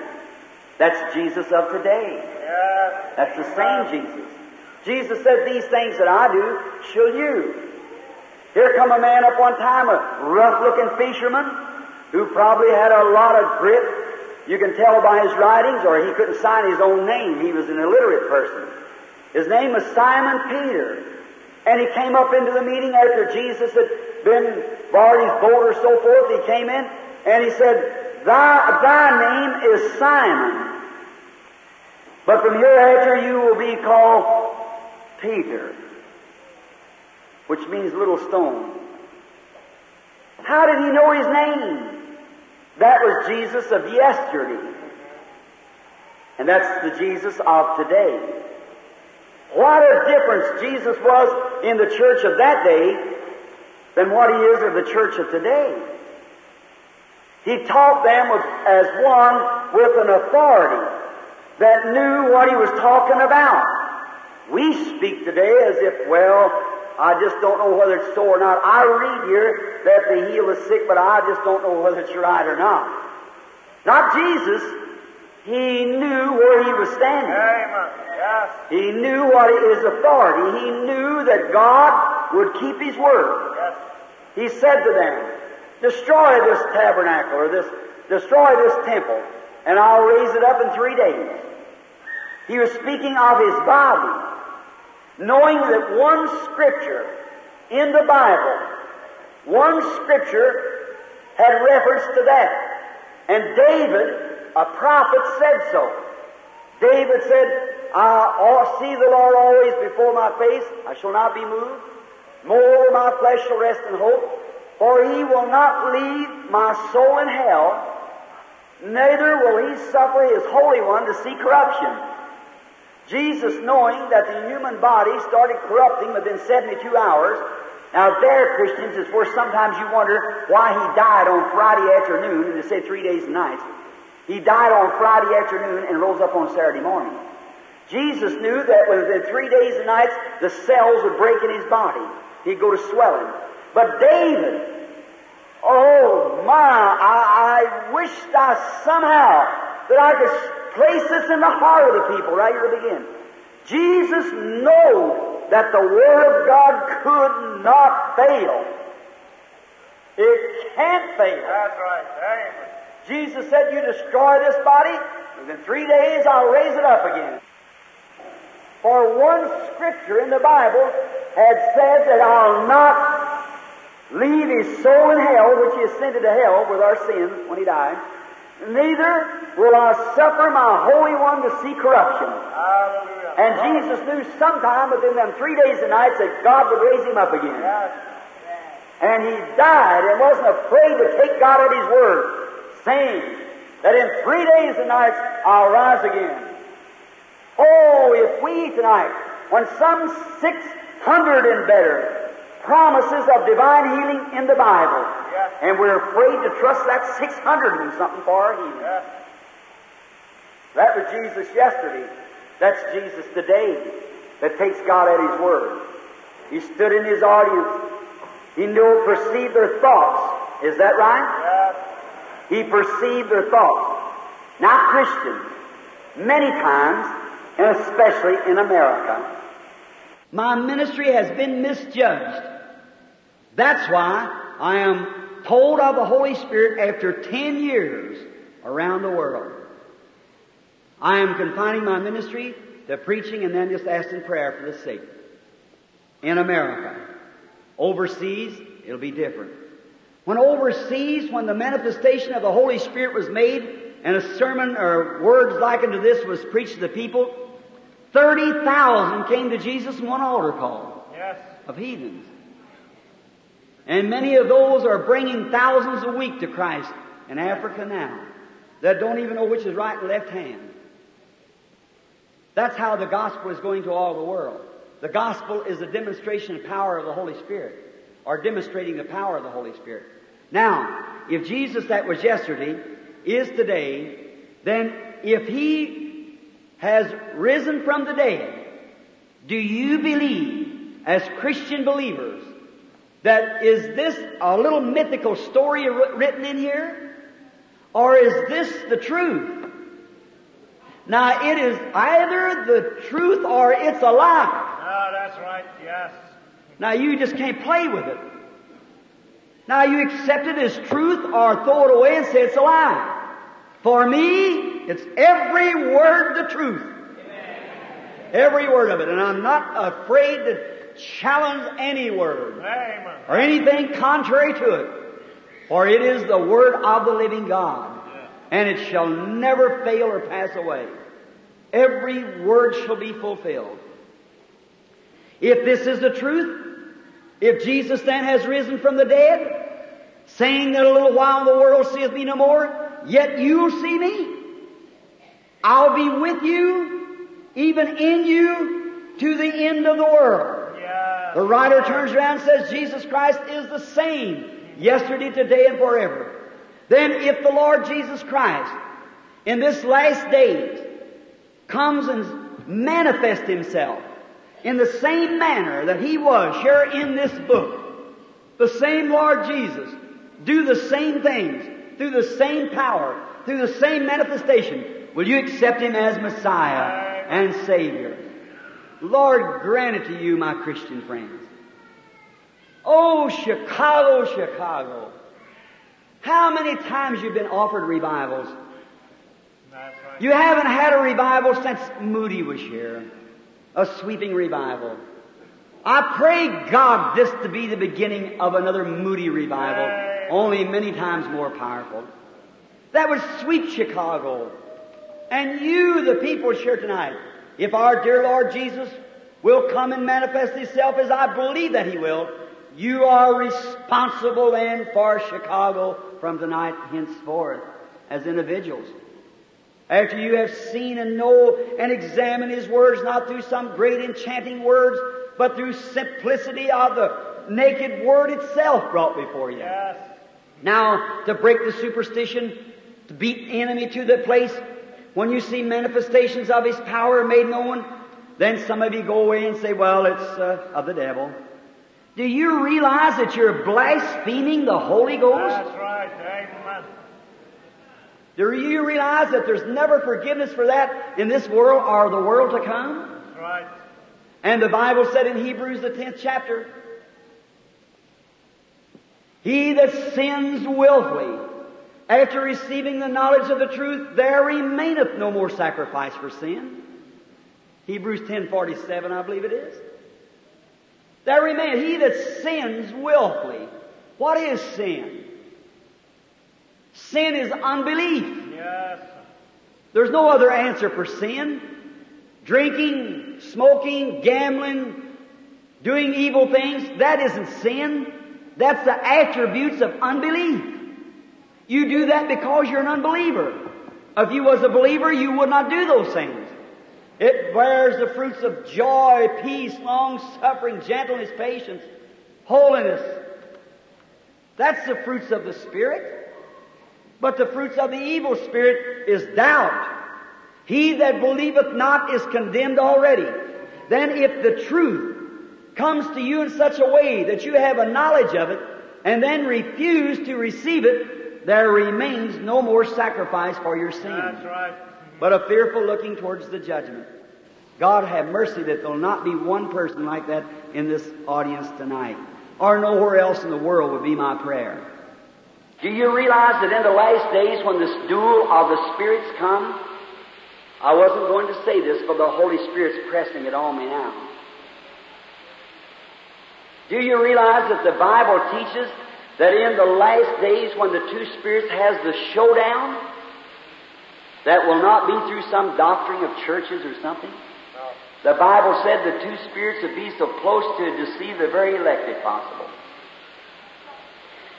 S2: That's Jesus of today. That's the same Jesus. Jesus said, These things that I do shall you. Here come a man up one time, a rough looking fisherman, who probably had a lot of grit. You can tell by his writings, or he couldn't sign his own name. He was an illiterate person. His name was Simon Peter. And he came up into the meeting after Jesus had been borrowed his boat or so forth. He came in and he said, Thy, thy name is Simon. But from hereafter you will be called Peter, which means little stone. How did he know his name? That was Jesus of yesterday. And that's the Jesus of today. What a difference Jesus was in the church of that day than what he is of the church of today. He taught them as one with an authority that knew what he was talking about. We speak today as if, well, I just don't know whether it's so or not. I read here that they heal the sick, but I just don't know whether it's right or not. Not Jesus. He knew where he was standing.
S1: Amen. Yes.
S2: He knew what his authority. He knew that God would keep His word. He said to them, Destroy this tabernacle or this, destroy this temple, and I'll raise it up in three days. He was speaking of His body, knowing that one scripture in the Bible, one scripture had reference to that. And David, a prophet, said so. David said, I see the Lord always before my face. I shall not be moved. Moreover, my flesh shall rest in hope. For he will not leave my soul in hell, neither will he suffer his Holy One to see corruption. Jesus, knowing that the human body started corrupting within 72 hours, now there, Christians, is where sometimes you wonder why he died on Friday afternoon, and they say three days and nights. He died on Friday afternoon and rose up on Saturday morning. Jesus knew that within three days and nights, the cells would break in his body. He'd go to swelling. But David, oh my, I, I wished I somehow that I could place this in the heart of the people right here to begin. Jesus knew that the Word of God could not fail. It can't fail.
S1: That's right. Amen.
S2: Jesus said, You destroy this body, within three days I'll raise it up again. For one scripture in the Bible had said that I'll not leave his soul in hell, which he ascended to hell with our sins when he died. Neither will I suffer my Holy One to see corruption.
S1: Hallelujah.
S2: And Jesus knew sometime within them three days and nights that God would raise him up again.
S1: Yes.
S2: And he died and wasn't afraid to take God at his word, saying that in three days and nights I'll rise again. Oh, if we tonight, when some 600 and better promises of divine healing in the Bible,
S1: Yes.
S2: and we're afraid to trust that 600 and something for our healing.
S1: Yes.
S2: That was Jesus yesterday. That's Jesus today that takes God at His word. He stood in His audience. He knew, perceived their thoughts. Is that right?
S1: Yes.
S2: He perceived their thoughts. Now, Christians, many times, and especially in America, my ministry has been misjudged. That's why I am told of the Holy Spirit after 10 years around the world. I am confining my ministry to preaching and then just asking prayer for the sick. In America. Overseas, it'll be different. When overseas, when the manifestation of the Holy Spirit was made and a sermon or words like unto this was preached to the people, 30,000 came to Jesus in one altar call
S1: Yes.
S2: of heathens. And many of those are bringing thousands a week to Christ in Africa now that don't even know which is right and left hand. That's how the gospel is going to all the world. The gospel is a demonstration of power of the Holy Spirit, or demonstrating the power of the Holy Spirit. Now, if Jesus that was yesterday is today, then if He has risen from the dead, do you believe, as Christian believers, that is this a little mythical story written in here? Or is this the truth? Now it is either the truth or it's a lie.
S1: Ah, that's right. Yes.
S2: Now you just can't play with it. Now you accept it as truth or throw it away and say it's a lie. For me, it's every word the truth. Every word of it. And I'm not afraid to challenge any word
S1: Amen.
S2: or anything contrary to it. For it is the word of the living God. And it shall never fail or pass away. Every word shall be fulfilled. If this is the truth, if Jesus then has risen from the dead, saying that a little while the world seeth me no more, yet you'll see me. I'll be with you, even in you, to the end of the world. The writer turns around and says Jesus Christ is the same yesterday, today, and forever. Then if the Lord Jesus Christ in this last days comes and manifests himself in the same manner that he was here in this book, the same Lord Jesus, do the same things, through the same power, through the same manifestation, will you accept him as Messiah and Savior? Lord, grant it to you, my Christian friends. Oh, Chicago, Chicago. How many times you've been offered revivals?
S1: Right.
S2: You haven't had a revival since Moody was here. A sweeping revival. I pray God this to be the beginning of another Moody revival, only many times more powerful. That would sweep Chicago. And you, the people here tonight, if our dear Lord Jesus will come and manifest Himself as I believe that He will, you are responsible then for Chicago from tonight henceforth as individuals. After you have seen and know and examined His words, not through some great enchanting words, but through simplicity of the naked Word itself brought before you.
S1: Yes.
S2: Now, to break the superstition, to beat the enemy to the place, when you see manifestations of His power made known, then some of you go away and say, well, it's uh, of the devil. Do you realize that you're blaspheming the Holy Ghost?
S1: That's right. Amen.
S2: Do you realize that there's never forgiveness for that in this world or the world to come?
S1: That's right.
S2: And the Bible said in Hebrews, the 10th chapter, He that sins willfully, after receiving the knowledge of the truth, there remaineth no more sacrifice for sin. Hebrews 10:47, I believe it is. There remaineth he that sins willfully. What is sin? Sin is unbelief.
S1: Yes.
S2: There's no other answer for sin. Drinking, smoking, gambling, doing evil things, that isn't sin. That's the attributes of unbelief. You do that because you're an unbeliever. If you was a believer, you would not do those things. It bears the fruits of joy, peace, long suffering, gentleness, patience, holiness. That's the fruits of the Spirit. But the fruits of the evil spirit is doubt. He that believeth not is condemned already. Then if the truth comes to you in such a way that you have a knowledge of it and then refuse to receive it, there remains no more sacrifice for your sin,
S1: That's right.
S2: but a fearful looking towards the judgment. God have mercy that there'll not be one person like that in this audience tonight, or nowhere else in the world would be my prayer. Do you realize that in the last days when this duel of the spirits come, I wasn't going to say this, but the Holy Spirit's pressing it on me now. Do you realize that the Bible teaches that in the last days when the two spirits has the showdown, that will not be through some doctrine of churches or something?
S1: No.
S2: The Bible said the two spirits would be so close to deceive the very elect if possible.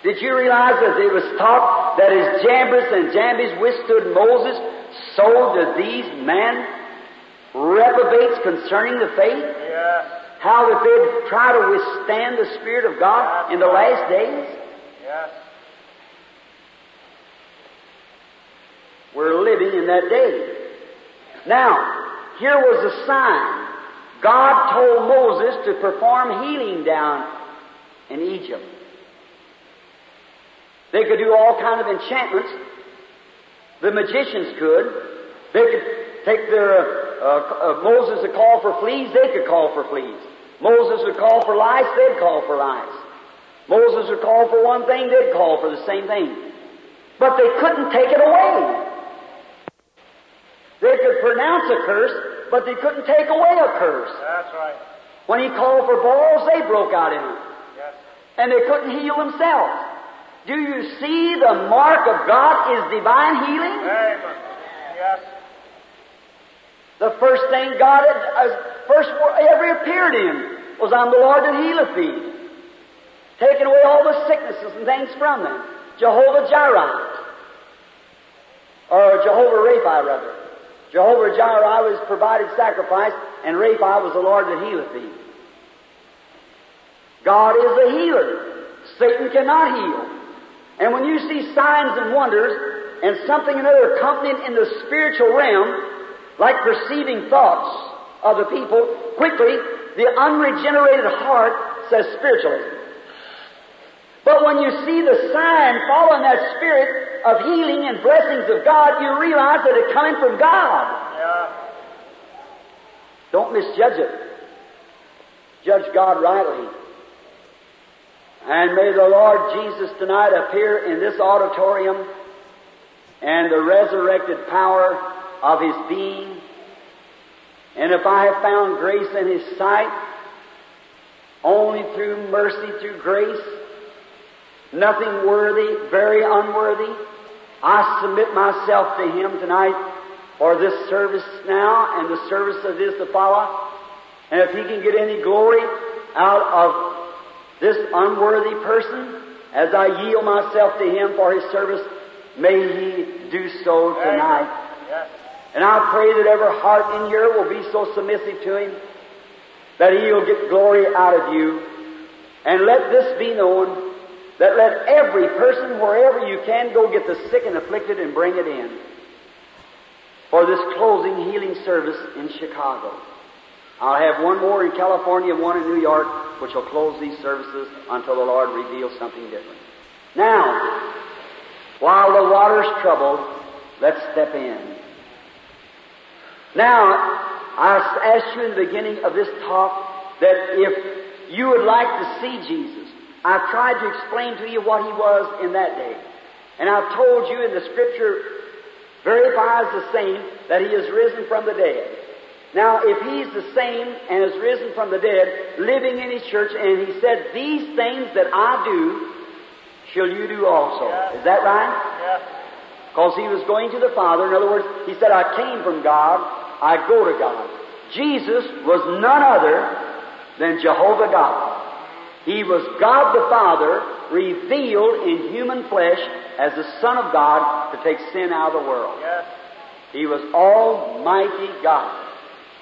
S2: Did you realize that it was taught that as Jannes and Jambres withstood Moses, so do these men reprobates concerning the faith?
S1: Yes.
S2: How that they'd try to withstand the Spirit of God in the last days?
S1: Yes.
S2: We're living in that day. Now, here was a sign. God told Moses to perform healing down in Egypt. They could do all kind of enchantments. The magicians could. They could take their, uh, uh, uh, Moses would call for fleas, they could call for fleas. Moses would call for lice, they'd call for lice. Moses would call for one thing, they'd call for the same thing. But they couldn't take it away. They could pronounce a curse, but they couldn't take away a curse.
S1: That's right.
S2: When he called for balls, they broke out in them.
S1: Yes.
S2: And they couldn't heal themselves. Do you see the mark of God is divine healing?
S1: Amen. Yes.
S2: The first thing God had, uh, first word ever appeared in was, I'm the Lord that healeth thee. Taking away all the sicknesses and things from them. Jehovah Jireh. Or Jehovah Rapha, rather. Jehovah Jireh was provided sacrifice, and Rapha was the Lord that healeth thee. God is a healer. Satan cannot heal. And when you see signs and wonders, and something another accompanied in the spiritual realm, like perceiving thoughts of the people, quickly the unregenerated heart says spiritualism. But when you see the sign following that spirit of healing and blessings of God, you realize that it's coming from God.
S1: Yeah.
S2: Don't misjudge it. Judge God rightly. And may the Lord Jesus tonight appear in this auditorium and the resurrected power of His being. And if I have found grace in His sight, only through mercy, through grace, nothing worthy, very unworthy, I submit myself to Him tonight for this service now and the service of this to follow. And if He can get any glory out of this unworthy person, as I yield myself to Him for His service, may He do so tonight.
S1: Yes.
S2: And I pray that every heart in here will be so submissive to Him that He'll get glory out of you. And let this be known that let every person, wherever you can, go get the sick and afflicted and bring it in for this closing healing service in Chicago. I'll have one more in California one in New York, which will close these services until the Lord reveals something different. Now, while the water's troubled, let's step in. Now, I asked you in the beginning of this talk that if you would like to see Jesus, I've tried to explain to you what he was in that day. And I've told you in the scripture verifies the same that he is risen from the dead. Now, if he's the same and is risen from the dead, living in his church, and he said, These things that I do, shall you do also. Is that right?
S1: Yes.
S2: Because he was going to the Father. In other words, he said, I came from God, I go to God. Jesus was none other than Jehovah God. He was God the Father revealed in human flesh as the Son of God to take sin out of the world.
S1: Yes.
S2: He was Almighty God.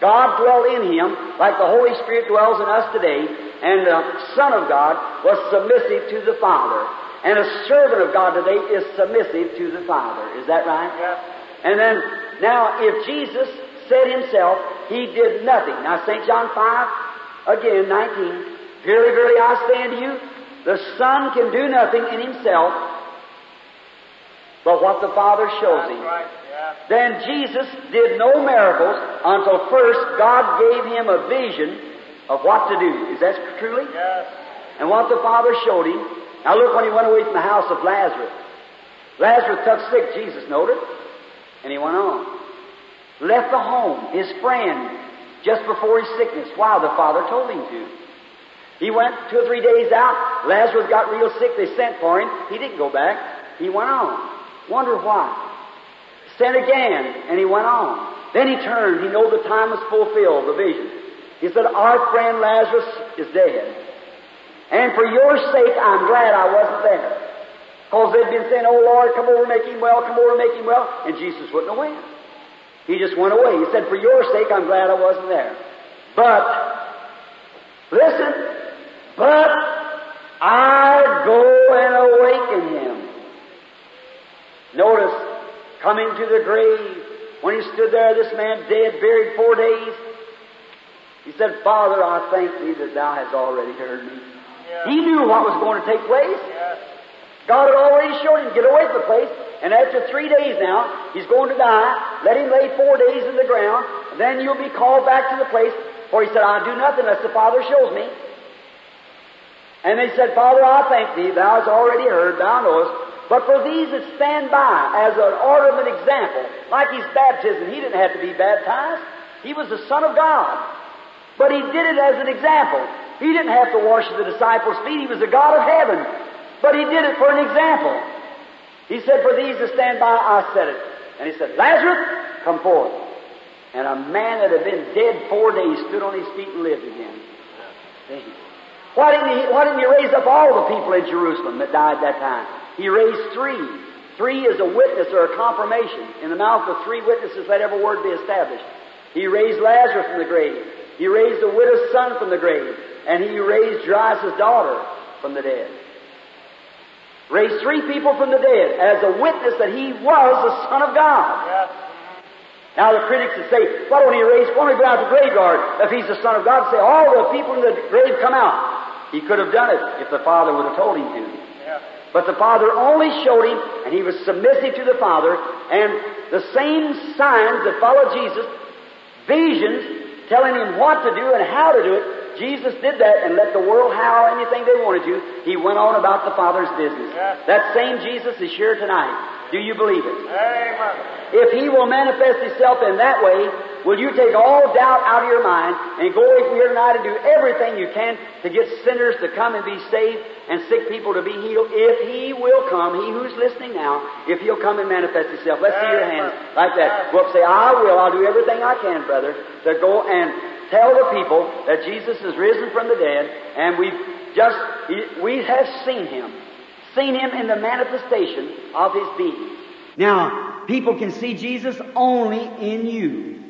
S2: God dwelt in him like the Holy Spirit dwells in us today, and the Son of God was submissive to the Father. And a servant of God today is submissive to the Father. Is that right?
S1: Yes.
S2: And then, now, if Jesus said himself, he did nothing. Now, St. John 5, again, 19. Verily, verily, I say unto you, the Son can do nothing in himself but what the Father shows him.
S1: right.
S2: Then Jesus did no miracles until first God gave him a vision of what to do. Is that truly?
S1: Yes.
S2: And what the Father showed him. Now look when he went away from the house of Lazarus. Lazarus took sick, Jesus noted, and he went on. Left the home, his friend, just before his sickness. Why? The Father told him to. He went two or three days out. Lazarus got real sick. They sent for him. He didn't go back. He went on. Wonder why. Sent again, and he went on. Then he turned. He knew the time was fulfilled, the vision. He said, Our friend Lazarus is dead. And for your sake, I'm glad I wasn't there. Because they'd been saying, Oh Lord, come over, make him well, come over, make him well. And Jesus wouldn't have went. He just went away. He said, For your sake, I'm glad I wasn't there. But, listen, but I go and awaken him. Notice, coming to the grave, when he stood there, this man dead, buried four days, he said, Father, I thank thee that thou hast already heard me.
S1: Yes.
S2: He knew what was going to take place.
S1: Yes.
S2: God had already showed him, to get away from the place. And after three days now, he's going to die. Let him lay four days in the ground. Then you'll be called back to the place. For he said, I'll do nothing unless the Father shows me. And they said, Father, I thank thee. Thou hast already heard. Thou knowest. But for these that stand by as an order of an example, like his baptism, he didn't have to be baptized. He was the Son of God. But he did it as an example. He didn't have to wash the disciples' feet. He was the God of heaven. But he did it for an example. He said, For these that stand by, I said it. And he said, Lazarus, come forth. And a man that had been dead four days stood on his feet and lived again. See? Why didn't, he, why didn't he raise up all the people in Jerusalem that died that time? He raised three. Three is a witness or a confirmation. In the mouth of three witnesses, let every word be established. He raised Lazarus from the grave. He raised the widow's son from the grave. And he raised Jairus' daughter from the dead. Raised three people from the dead as a witness that he was the Son of God.
S1: Yes.
S2: Now the critics would say, why don't he raise, don't he go out of the graveyard if he's the Son of God? Say, all the people in the grave come out. He could have done it if the Father would have told him to.
S1: Yes.
S2: But the Father only showed him, and he was submissive to the Father, and the same signs that followed Jesus, visions telling him what to do and how to do it, Jesus did that and let the world howl anything they wanted to. He went on about the Father's business.
S1: Yes.
S2: That same Jesus is here tonight. Do you believe it?
S1: Amen.
S2: If He will manifest Himself in that way, will you take all doubt out of your mind and go away from here tonight and do everything you can to get sinners to come and be saved and sick people to be healed? If He will come, He who's listening now, if He'll come and manifest Himself. Let's see your hands like that. Go up say, I will. I'll do everything I can, brother, to go and tell the people that Jesus is risen from the dead and we've just, we have seen Him seen him in the manifestation of his being. Now, people can see Jesus only in you.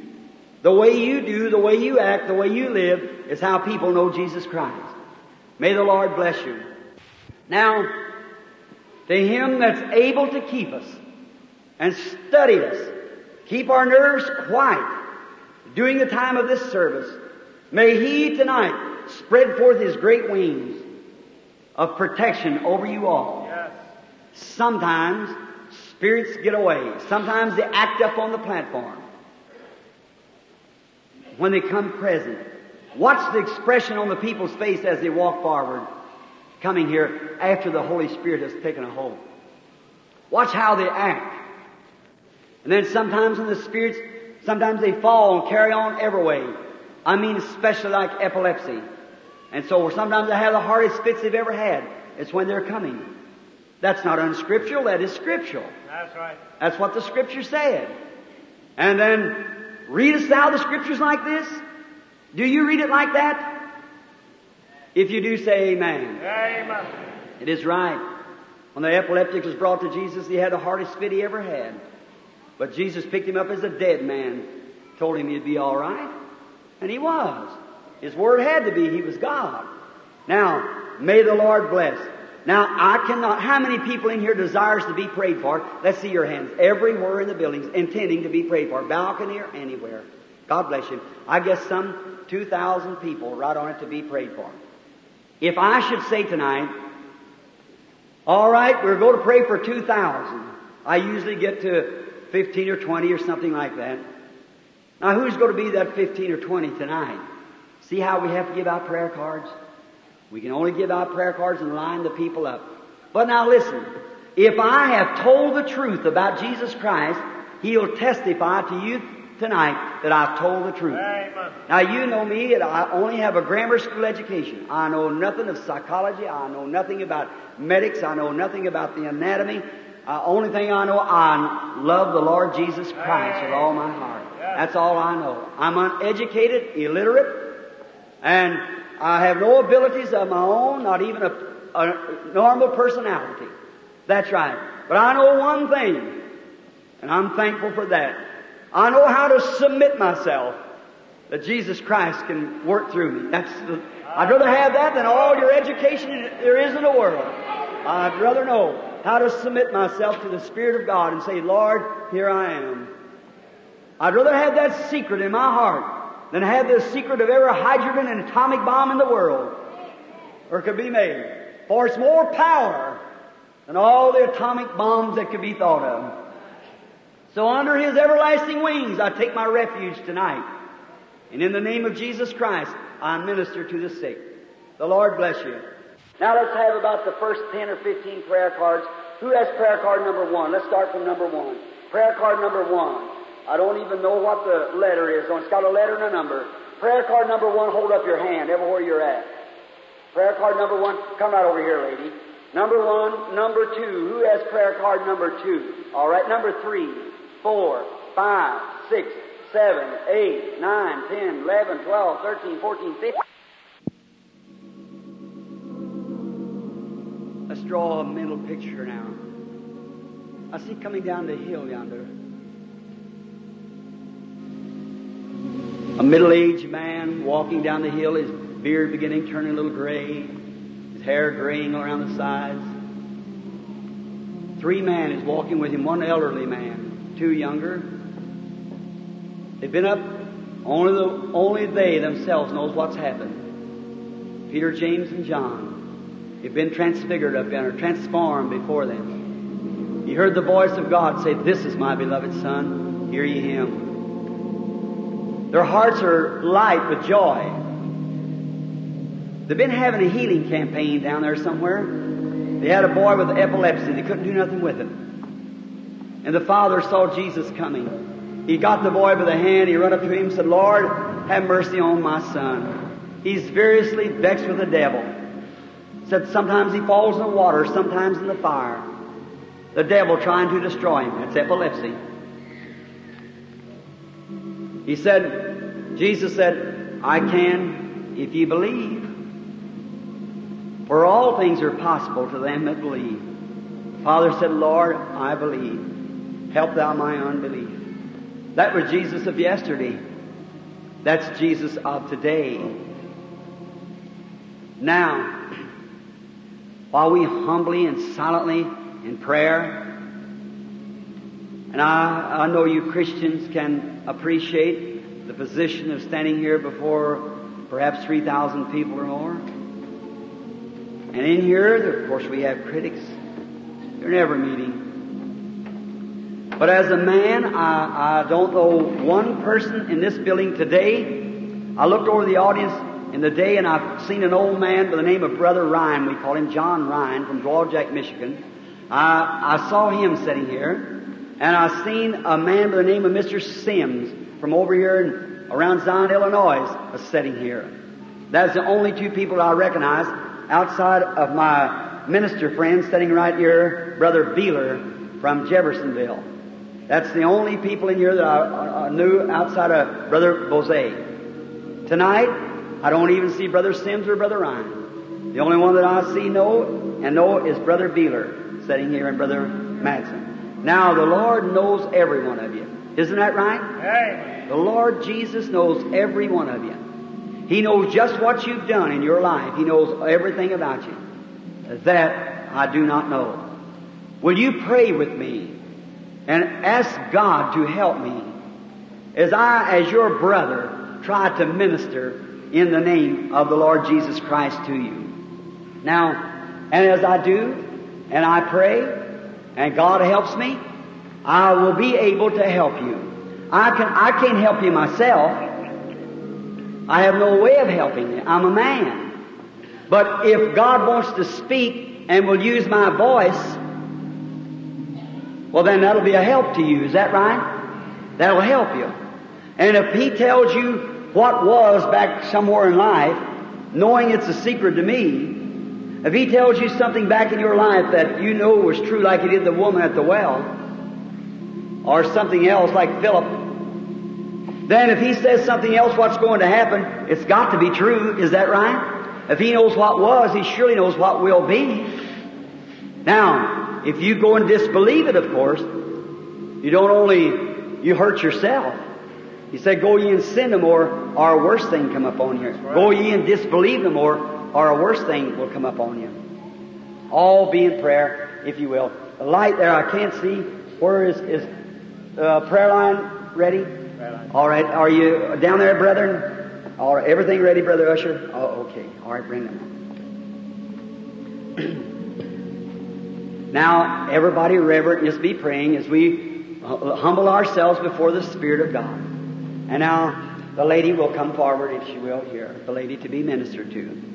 S2: The way you do, the way you act, the way you live is how people know Jesus Christ. May the Lord bless you. Now, to him that's able to keep us and study us, keep our nerves quiet during the time of this service, may he tonight spread forth his great wings of protection over you all.
S1: Yes.
S2: Sometimes spirits get away. Sometimes they act up on the platform. When they come present, watch the expression on the people's face as they walk forward, coming here after the Holy Spirit has taken a hold. Watch how they act. And then sometimes when the spirits, sometimes they fall and carry on every way. I mean especially like epilepsy. And so sometimes they have the hardest fits they've ever had. It's when they're coming. That's not unscriptural, that is scriptural.
S1: That's right.
S2: That's what the scripture said. And then, readest thou the scriptures like this? Do you read it like that? If you do, say amen.
S1: Amen.
S2: It is right. When the epileptic was brought to Jesus, he had the hardest fit he ever had. But Jesus picked him up as a dead man, told him he'd be all right, and he was. His word had to be. He was God. Now, may the Lord bless. Now, I cannot, how many people in here desires to be prayed for? Let's see your hands. Everywhere in the buildings intending to be prayed for. Balcony or anywhere. God bless you. I guess some 2,000 people right on it to be prayed for. If I should say tonight, all right, we're going to pray for 2,000. I usually get to 15 or 20 or something like that. Now, who's going to be that 15 or 20 tonight? See how we have to give out prayer cards? We can only give out prayer cards and line the people up. But now listen, if I have told the truth about Jesus Christ, He'll testify to you tonight that I've told the truth.
S1: Amen.
S2: Now you know me, and I only have a grammar school education. I know nothing of psychology. I know nothing about medics. I know nothing about the anatomy. Uh, only thing I know, I love the Lord Jesus Christ with all my heart. That's all I know. I'm uneducated, illiterate, and I have no abilities of my own, not even a, a normal personality. That's right. But I know one thing, and I'm thankful for that. I know how to submit myself that Jesus Christ can work through me. That's the, I'd rather have that than all your education there is in the world. I'd rather know how to submit myself to the Spirit of God and say, Lord, here I am. I'd rather have that secret in my heart than have the secret of every hydrogen and atomic bomb in the world or could be made. For it's more power than all the atomic bombs that could be thought of. So under His everlasting wings, I take my refuge tonight. And in the name of Jesus Christ, I minister to the sick. The Lord bless you. Now let's have about the first 10 or 15 prayer cards. Who has prayer card number one? Let's start from number one. Prayer card number one. I don't even know what the letter is. It's got a letter and a number. Prayer card number one, hold up your hand everywhere you're at. Prayer card number one, come right over here, lady. Number one, number two. Who has prayer card number two? All right, number three, four, five, six, seven, eight, nine, ten, eleven, twelve, thirteen, fourteen, fifteen. Let's draw a mental picture now. I see coming down the hill yonder a middle aged man walking down the hill, his beard beginning turning a little gray, his hair graying around the sides. Three men is walking with him, one elderly man, two younger. They've been up, only, the, only they themselves knows what's happened. Peter, James, and John. They've been transfigured up there, or transformed before them. You heard the voice of God say, This is my beloved Son, hear ye him. Their hearts are light with joy. They've been having a healing campaign down there somewhere. They had a boy with epilepsy. They couldn't do nothing with him. And the father saw Jesus coming. He got the boy by the hand. He ran up to him and said, Lord, have mercy on my son. He's variously vexed with the devil. Said sometimes he falls in the water, sometimes in the fire. The devil trying to destroy him. It's epilepsy. He said, Jesus said, I can if you believe. For all things are possible to them that believe. Father said, Lord, I believe. Help thou my unbelief. That was Jesus of yesterday. That's Jesus of today. Now, while we humbly and silently in prayer, and I, I know you Christians can appreciate the position of standing here before perhaps 3,000 people or more. And in here, of course, we have critics. They're never meeting. But as a man, I, I don't know one person in this building today. I looked over the audience in the day and I've seen an old man by the name of Brother Ryan. We call him John Ryan from Dowagiac, Michigan. I, I saw him sitting here. And I seen a man by the name of Mr. Sims from over here in, around Zion, Illinois, sitting here. That's the only two people I recognize outside of my minister friend sitting right here, Brother Beeler from Jeffersonville. That's the only people in here that I, I knew outside of Brother Boze. Tonight, I don't even see Brother Sims or Brother Ryan. The only one that I see know and know is Brother Beeler sitting here and Brother Madsen. Now the Lord knows every one of you. Isn't that right?
S1: Amen.
S2: The Lord Jesus knows every one of you. He knows just what you've done in your life. He knows everything about you. That I do not know. Will you pray with me and ask God to help me as I, as your brother, try to minister in the name of the Lord Jesus Christ to you? Now, and as I do, and I pray, and God helps me, I will be able to help you. I can, I can't help you myself. I have no way of helping you. I'm a man. But if God wants to speak and will use my voice, well then that'll be a help to you. Is that right? That'll help you. And if He tells you what was back somewhere in life, knowing it's a secret to me, if he tells you something back in your life that you know was true, like he did the woman at the well, or something else like Philip, then if he says something else what's going to happen, it's got to be true. Is that right? If he knows what was, he surely knows what will be. Now, if you go and disbelieve it, of course, you don't only, you hurt yourself. He said, go ye and sin no more, or a worse thing come upon you. Go ye and disbelieve no more, or a worse thing will come upon you. All be in prayer, if you will. The light there, I can't see. Where is, is uh, prayer line ready?
S1: Prayer line.
S2: All right. Are you down there, brethren? All right. Everything ready, Brother Usher? Oh, okay. All right. Bring them. now, everybody reverent, just be praying as we uh, humble ourselves before the Spirit of God. And now, the lady will come forward, if she will, here. The lady to be ministered to.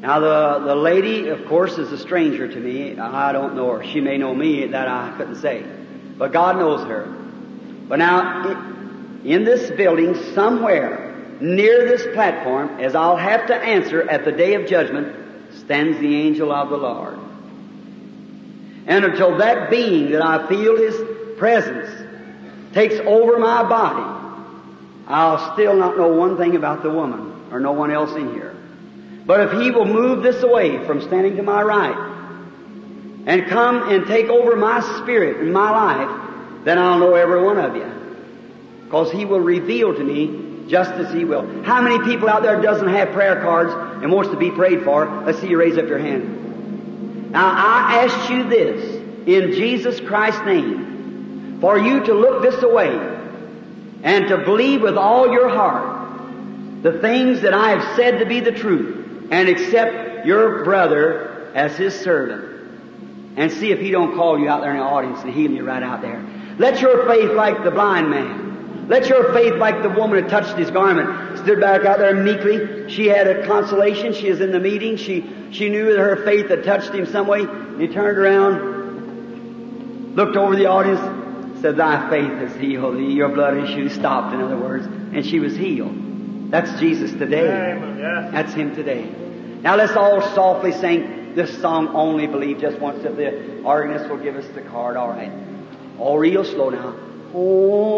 S2: Now the, the lady, of course, is a stranger to me. I don't know her. She may know me, that I couldn't say. But God knows her. But now, in this building, somewhere near this platform, as I'll have to answer at the day of judgment, stands the angel of the Lord. And until that being that I feel His presence takes over my body, I'll still not know one thing about the woman or no one else in here. But if He will move this away from standing to my right and come and take over my spirit and my life, then I'll know every one of you. Because He will reveal to me just as He will. How many people out there doesn't have prayer cards and wants to be prayed for? Let's see you raise up your hand. Now I ask you this in Jesus Christ's name for you to look this away and to believe with all your heart the things that I have said to be the truth and accept your brother as his servant. And see if he don't call you out there in the audience and heal you right out there. Let your faith like the blind man Let your faith, like the woman who touched his garment, stood back out there meekly. She had a consolation. She was in the meeting. She, she knew that her faith had touched him some way. He turned around, looked over the audience, said, Thy faith has healed thee. Your blood issue stopped, in other words. And she was healed. That's Jesus today.
S1: Amen.
S2: That's Him today. Now let's all softly sing this song, Only Believe, just once if the organist will give us the card. All right. All real slow now. Only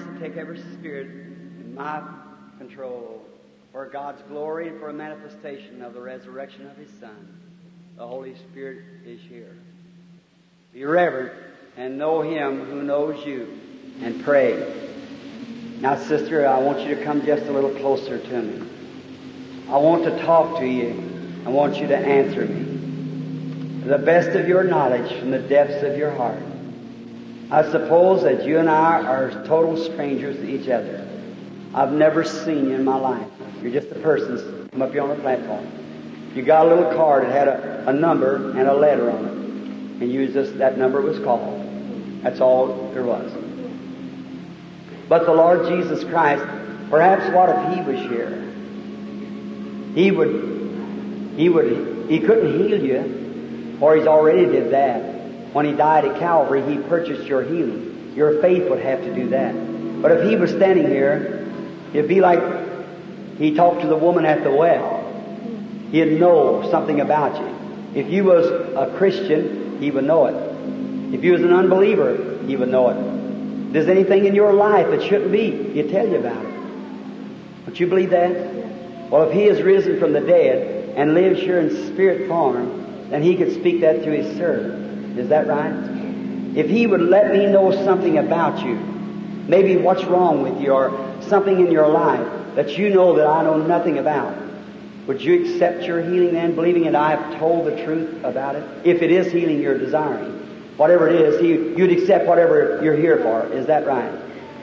S2: I take every spirit in my control for God's glory and for a manifestation of the resurrection of His Son. The Holy Spirit is here. Be reverent and know Him who knows you and pray. Now, sister, I want you to come just a little closer to me. I want to talk to you. I want you to answer me to the best of your knowledge from the depths of your heart. I suppose that you and I are total strangers to each other. I've never seen you in my life. You're just a person come up here on the platform. You got a little card that had a, a number and a letter on it. And you just, that number was called. That's all there was. But the Lord Jesus Christ, perhaps what if He was here? He would, He would, He couldn't heal you, or He's already did that. When He died at Calvary, He purchased your healing. Your faith would have to do that. But if He was standing here, it'd be like He talked to the woman at the well. He'd know something about you. If you was a Christian, He would know it. If you was an unbeliever, He would know it. If there's anything in your life that shouldn't be, He'd tell you about it. Don't you believe that? Well, if He is risen from the dead and lives here in spirit form, then He could speak that to His servant. Is that right? If He would let me know something about you, maybe what's wrong with you or something in your life that you know that I know nothing about, would you accept your healing then, believing that I have told the truth about it? If it is healing you're desiring, whatever it is, he, you'd accept whatever you're here for. Is that right?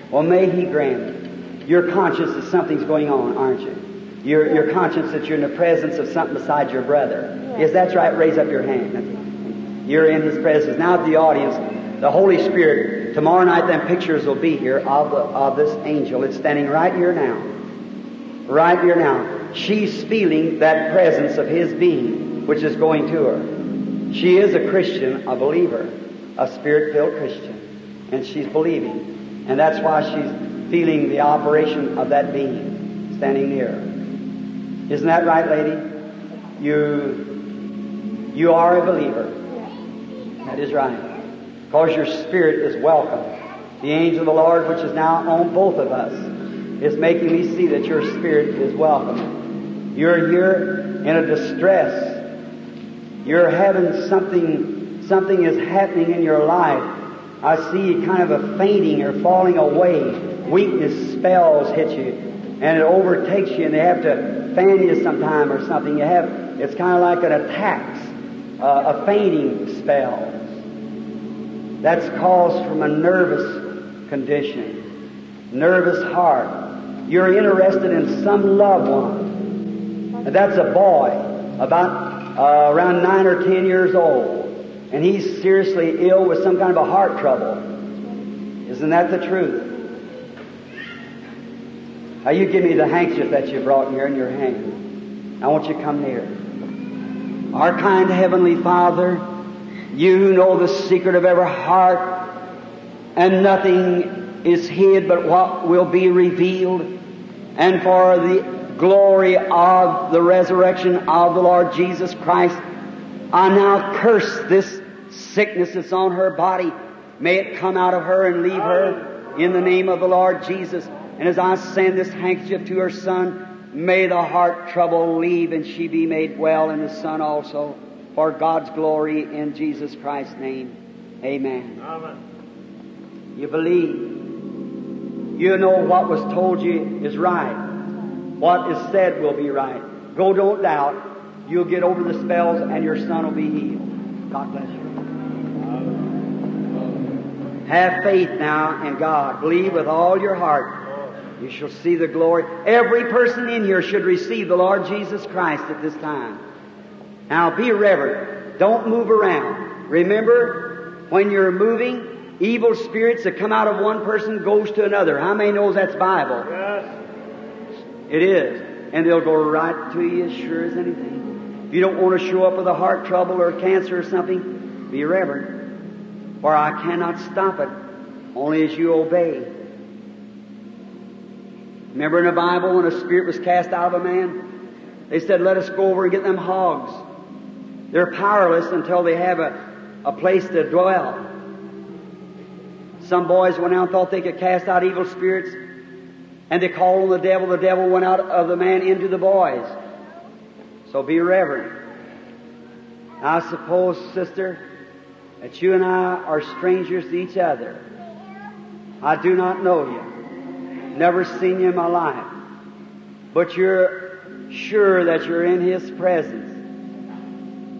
S2: Well, may He grant it. You're conscious that something's going on, aren't you? You're, you're conscious that you're in the presence of something besides your brother. Yes, that's right. Raise up your hand. You're in His presence. Now, the audience, the Holy Spirit, tomorrow night, them pictures will be here of, the, of this angel. It's standing right here now. Right here now. She's feeling that presence of His being, which is going to her. She is a Christian, a believer, a spirit-filled Christian, and she's believing. And that's why she's feeling the operation of that being standing near her. Isn't that right, lady? You, you are a believer. That is right. Because your spirit is welcome. The angel of the Lord, which is now on both of us, is making me see that your spirit is welcome. You're here in a distress. You're having something, something is happening in your life. I see kind of a fainting or falling away. Weakness spells hit you, and it overtakes you, and they have to fan you sometime or something. You have, it's kind of like an attack, uh, a fainting spell. That's caused from a nervous condition, nervous heart. You're interested in some loved one. That's a boy, about uh, around nine or ten years old, and he's seriously ill with some kind of a heart trouble. Isn't that the truth? Now you give me the handkerchief that you brought here in your hand. I want you to come near. Our kind Heavenly Father, you know the secret of every heart, and nothing is hid but what will be revealed. And for the glory of the resurrection of the Lord Jesus Christ, I now curse this sickness that's on her body. May it come out of her and leave her in the name of the Lord Jesus. And as I send this handkerchief to her son, may the heart trouble leave and she be made well and the son also. For God's glory in Jesus Christ's name. Amen.
S1: Amen.
S2: You believe. You know what was told you is right. What is said will be right. Go, don't doubt. You'll get over the spells and your son will be healed. God bless you. Have faith now in God. Believe with all your heart. You shall see the glory. Every person in here should receive the Lord Jesus Christ at this time. Now be reverent. Don't move around. Remember, when you're moving, evil spirits that come out of one person goes to another. How many knows that's Bible?
S1: Yes.
S2: It is. And they'll go right to you as sure as anything. If you don't want to show up with a heart trouble or cancer or something, be reverent. For I cannot stop it, only as you obey. Remember in the Bible when a spirit was cast out of a man? They said, let us go over and get them hogs. They're powerless until they have a, a place to dwell. Some boys went out and thought they could cast out evil spirits, and they called on the devil. The devil went out of the man into the boys. So be reverent. I suppose, sister, that you and I are strangers to each other. I do not know you. Never seen you in my life. But you're sure that you're in His presence.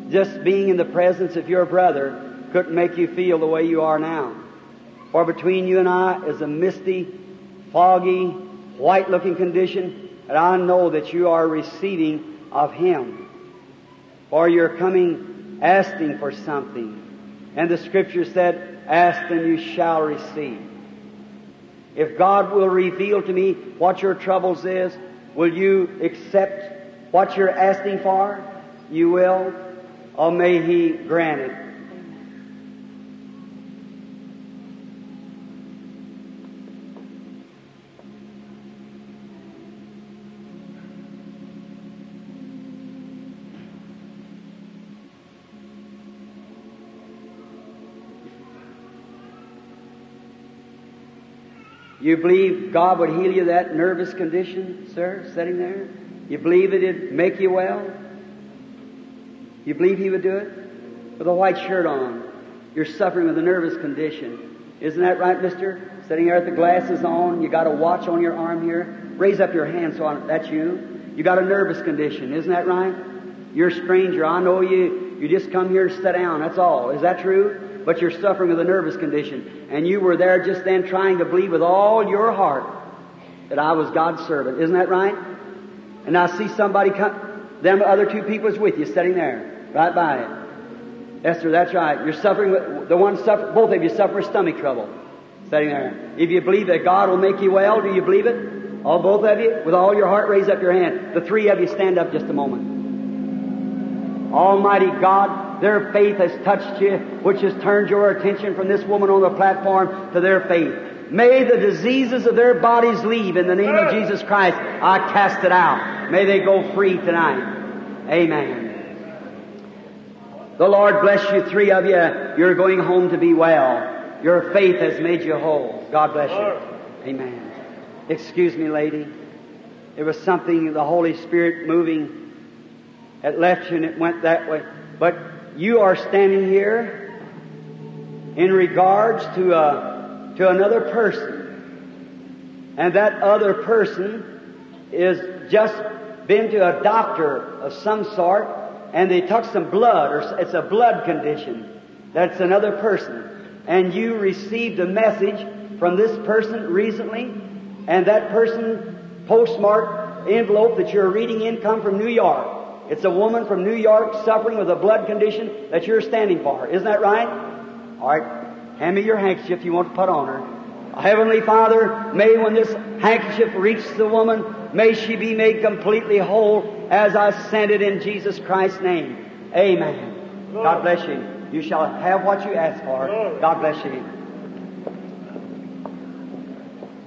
S2: Just being in the presence of your brother couldn't make you feel the way you are now. For between you and I is a misty, foggy, white looking condition that I know that you are receiving of Him. Or you're coming asking for something. And the scripture said, ask and you shall receive. If God will reveal to me what your troubles is, will you accept what you're asking for? You will? Or may He grant it? You believe God would heal you that nervous condition, sir, sitting there? You believe it'd make you well? You believe He would do it? With a white shirt on. You're suffering with a nervous condition. Isn't that right, mister? Sitting there with the glasses on, you got a watch on your arm here. Raise up your hand so I, that's you. You got a nervous condition, isn't that right? You're a stranger. I know you. You just come here to sit down. That's all. Is that true? But you're suffering with a nervous condition. And you were there just then trying to believe with all your heart that I was God's servant. Isn't that right? And I see somebody come, them other two people is with you sitting there, right by it. Esther, that's right. You're suffering with, the one suffer, both of you suffer stomach trouble. Sitting there. If you believe that God will make you well, do you believe it? All both of you? With all your heart, raise up your hand. The three of you stand up just a moment. Almighty God, their faith has touched you, which has turned your attention from this woman on the platform to their faith. May the diseases of their bodies leave in the name of Jesus Christ. I cast it out. May they go free tonight. Amen. The Lord bless you, three of you. You're going home to be well. Your faith has made you whole. God bless you. Amen. Excuse me, lady. It was something, the Holy Spirit moving it left you and it went that way. But you are standing here in regards to a, to another person. And that other person is just been to a doctor of some sort and they took some blood or it's a blood condition. That's another person. And you received a message from this person recently and that person postmarked envelope that you're reading in come from New York. It's a woman from New York suffering with a blood condition that you're standing for. Isn't that right? All right. Hand me your handkerchief you want to put on her. Heavenly Father, may when this handkerchief reaches the woman, may she be made completely whole as I send it in Jesus Christ's name. Amen. God bless you. You shall have what you ask for. God bless you.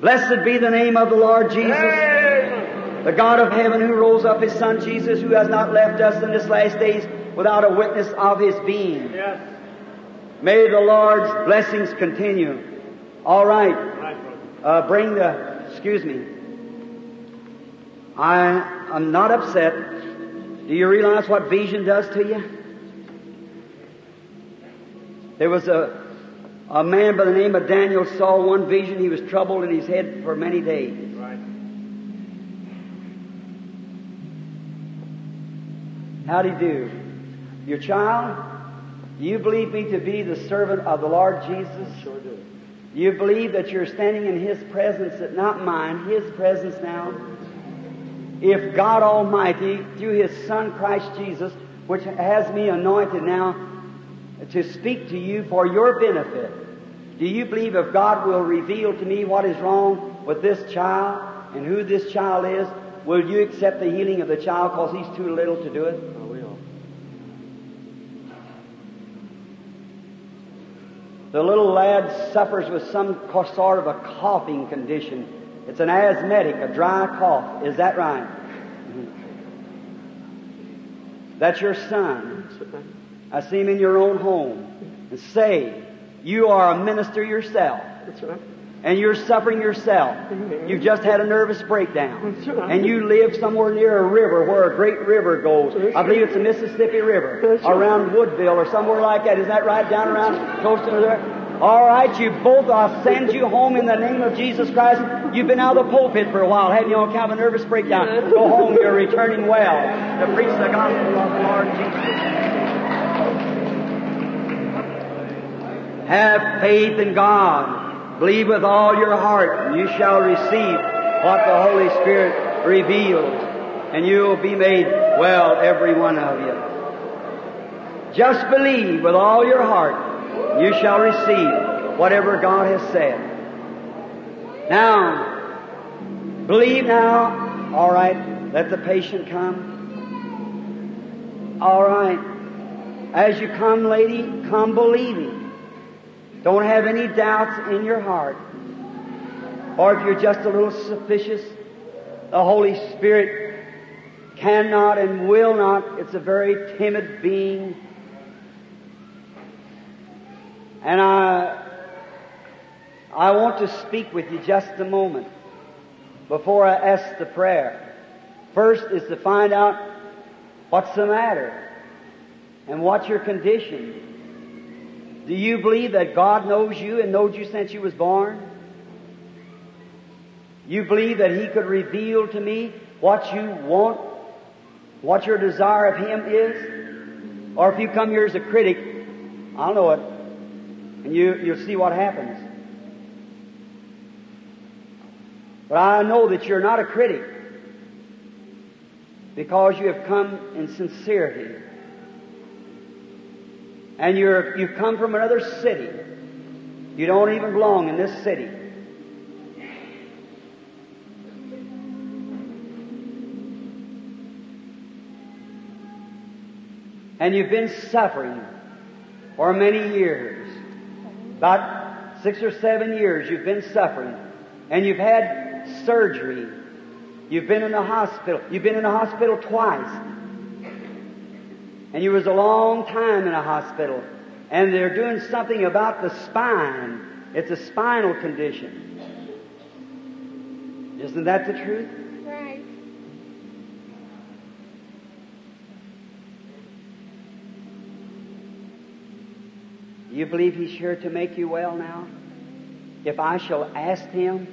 S2: Blessed be the name of the Lord Jesus. The God of heaven who rose up His Son Jesus, who has not left us in this last days without a witness of His being. May the Lord's blessings continue. All. Right. Uh, bring the, excuse me. I, I'm not upset. Do you realize what vision does to you? There was a, a man by the name of Daniel saw one vision. He was troubled in his head for many days.
S1: Right.
S2: How'd he do? Your child, you believe me to be the servant of the Lord Jesus?
S1: Sure do.
S2: Do you believe that you're standing in His presence, that not mine, His presence now? If God Almighty, through His Son Christ Jesus, which has me anointed now to speak to you for your benefit, do you believe if God will reveal to me what is wrong with this child and who this child is, will you accept the healing of the child because he's too little to do it?
S1: I will.
S2: The little lad suffers with some sort of a coughing condition. It's an asthmatic, a dry cough. Is that right? That's your son. I see him in your own home. And say, you are a minister yourself.
S1: That's right.
S2: And you're suffering yourself.
S1: Amen.
S2: You've mm-hmm. just had a nervous breakdown.
S1: Right.
S2: And you live somewhere near a river where a great river goes.
S1: That's
S2: I believe it's the Mississippi River.
S1: That's right.
S2: Around Woodville or somewhere like that. Is that right? Down around close to there? All right, you both, I'll send you home in the name of Jesus Christ. You've been out of the pulpit for a while, haven't you, on account of a nervous breakdown?
S1: Yes.
S2: Go home, you're returning well to preach the gospel of the Lord Jesus. Have faith in God. Believe with all your heart, and you shall receive what the Holy Spirit reveals, and you will be made well, every one of you. Just believe with all your heart, you shall receive whatever God has said. Now, believe now. All right, let the patient come. All right. As you come, lady, come believing. Don't have any doubts in your heart. Or if you're just a little suspicious, the Holy Spirit cannot and will not. It's a very timid being. And I, I want to speak with you just a moment before I ask the prayer. First is to find out what's the matter and what's your condition. Do you believe that God knows you and knows you since you was born? You believe that He could reveal to me what you want, what your desire of Him is? Or if you come here as a critic, I'll know it, and you, you'll see what happens. But I know that you're not a critic because you have come in sincerity and you're, you've come from another city. You don't even belong in this city. And you've been suffering for many years. About six or seven years you've been suffering. And you've had surgery. You've been in the hospital. You've been in the hospital twice. And you was a long time in a hospital. And they're doing something about the spine. It's a spinal condition. Isn't that the truth? You believe He's here to make you well now? If I shall ask Him,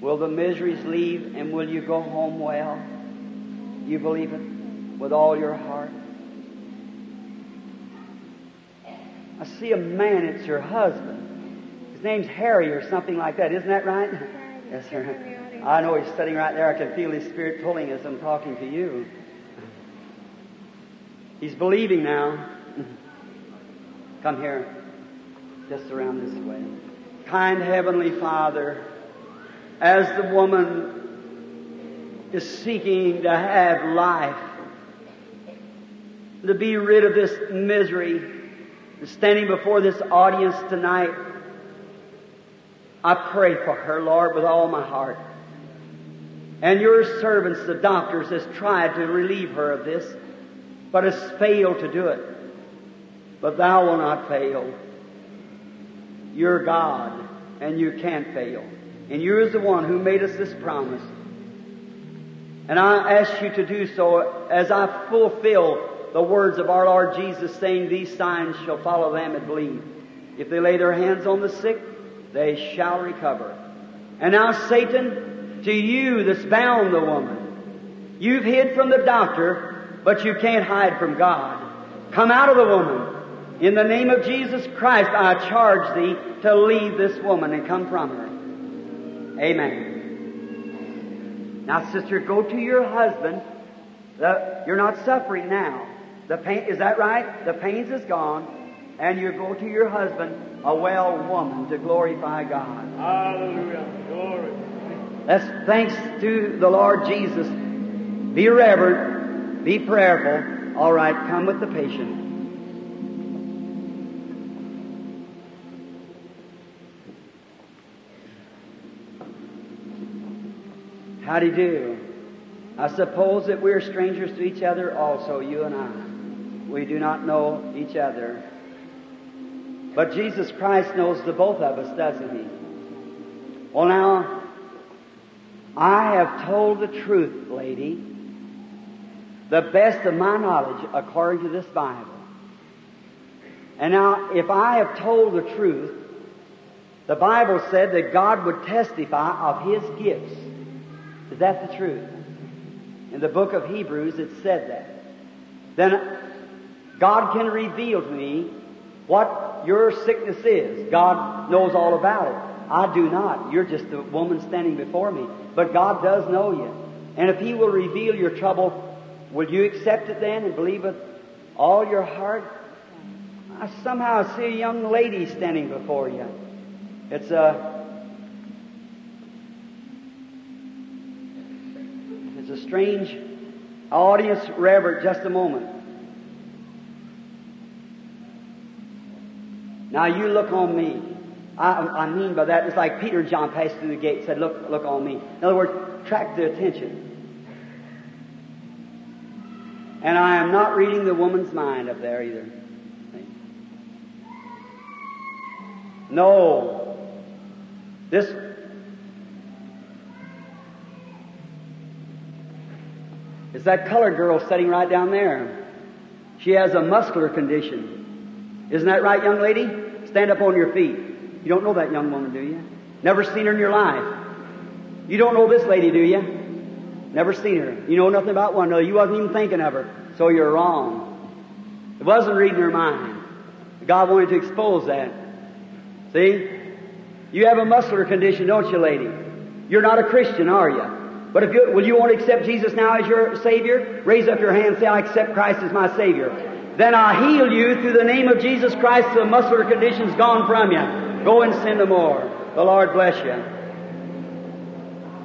S2: will the miseries leave and will you go home well? Do You believe it with all your heart? I see a man, it's your husband. His name's Harry or something like that, isn't that right? Yes, sir. I know he's sitting right there. I can feel his spirit pulling as I'm talking to you. He's believing now. Come here, just around this way. Kind Heavenly Father, as the woman is seeking to have life, to be rid of this misery, standing before this audience tonight, I pray for her, Lord, with all my heart. And your servants, the doctors, has tried to relieve her of this, but has failed to do it. But thou will not fail. You're God, and you can't fail. And you is the one who made us this promise. And I ask you to do so as I fulfill the words of our Lord Jesus saying, These signs shall follow them that believe. If they lay their hands on the sick, they shall recover. And now, Satan, to you that's bound the woman, you've hid from the doctor, but you can't hide from God. Come out of the woman. In the name of Jesus Christ, I charge thee to leave this woman and come from her. Amen. Now, sister, go to your husband. The, you're not suffering now. The pain, is that right? The pains is gone. And you go to your husband, a well woman, to glorify God.
S1: Hallelujah. Glory.
S2: That's thanks to the Lord Jesus. Be reverent. Be prayerful. All right, come with the patient. How do? I suppose that we're strangers to each other also, you and I. We do not know each other. But Jesus Christ knows the both of us, doesn't he? Well, now, I have told the truth, lady, the best of my knowledge according to this Bible. And now, if I have told the truth, the Bible said that God would testify of His gifts. Is that the truth? In the book of Hebrews, it said that. Then God can reveal to me what your sickness is. God knows all about it. I do not. You're just a woman standing before me. But God does know you. And if He will reveal your trouble, will you accept it then and believe it all your heart? I somehow see a young lady standing before you. It's a it's a strange audience, Reverend. Just a moment. Now you look on me. I, I mean by that, it's like Peter and John passed through the gate and said, look, look on me. In other words, attract the attention. And I am not reading the woman's mind up there either. No. This is that colored girl sitting right down there. She has a muscular condition. Isn't that right, young lady? Stand up on your feet. You don't know that young woman, do you? Never seen her in your life. You don't know this lady, do you? Never seen her. You know nothing about one. No, you wasn't even thinking of her. So you're wrong. It wasn't reading her mind. God wanted to expose that. See? You have a muscular condition, don't you, lady? You're not a Christian, are you? But if you, will you want to accept Jesus now as your Savior? Raise up your hand and say, I accept Christ as my Savior. Then I heal you through the name of Jesus Christ. The muscular condition's gone from you. Go and sin no more. The Lord bless you.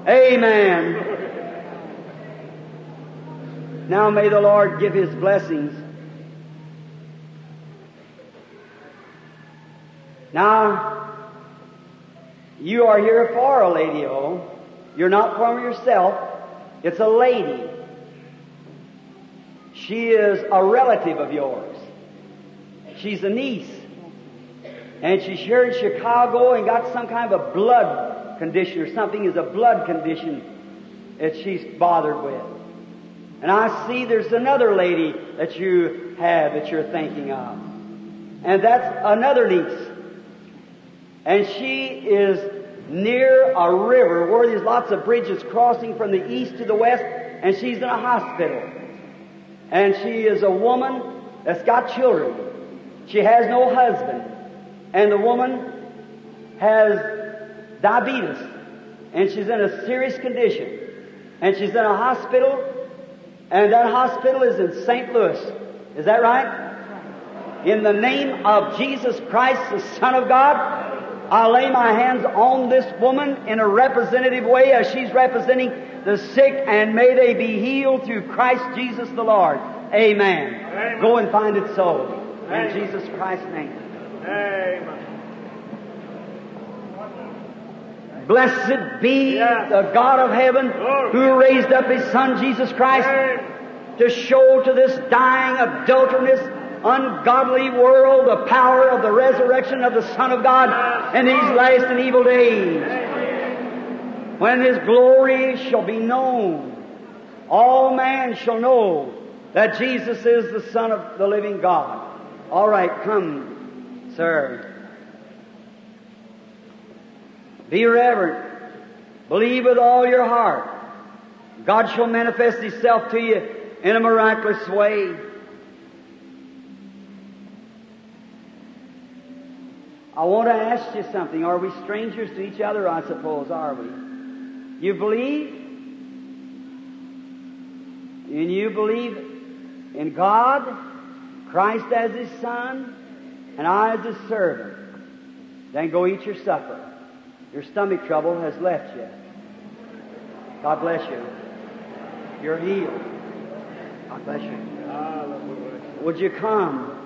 S2: Amen. Now may the Lord give His blessings. Now, you are here for a lady, oh. You're not from yourself. It's a lady. She is a relative of yours. She's a niece. And she's here in Chicago and got some kind of a blood condition or something is a blood condition that she's bothered with. And I see there's another lady that you have that you're thinking of. And that's another niece. And she is near a river where there's lots of bridges crossing from the east to the west, and she's in a hospital. And she is a woman that's got children. She has no husband. And the woman has diabetes. And she's in a serious condition. And she's in a hospital. And that hospital is in St. Louis. Is that right? In the name of Jesus Christ, the Son of God, I lay my hands on this woman in a representative way as she's representing the sick, and may they be healed through Christ Jesus the Lord. Amen.
S1: Amen.
S2: Go and find it so. In
S1: Amen.
S2: Jesus Christ's name.
S1: Amen.
S2: Blessed be
S1: Yes.
S2: the God of heaven who raised up His Son Jesus Christ
S1: Amen.
S2: to show to this dying, adulterous, ungodly world the power of the resurrection of the Son of God in these last and evil days. When His glory shall be known, all man shall know that Jesus is the Son of the living God. All right, come, sir. Be reverent. Believe with all your heart. God shall manifest Himself to you in a miraculous way. I want to ask you something. Are we strangers to each other? I suppose, are we? You believe? And you believe in God, Christ as His Son, and I as His servant. Then go eat your supper. Your stomach trouble has left you. God bless you. You're healed. God bless you. Would you come?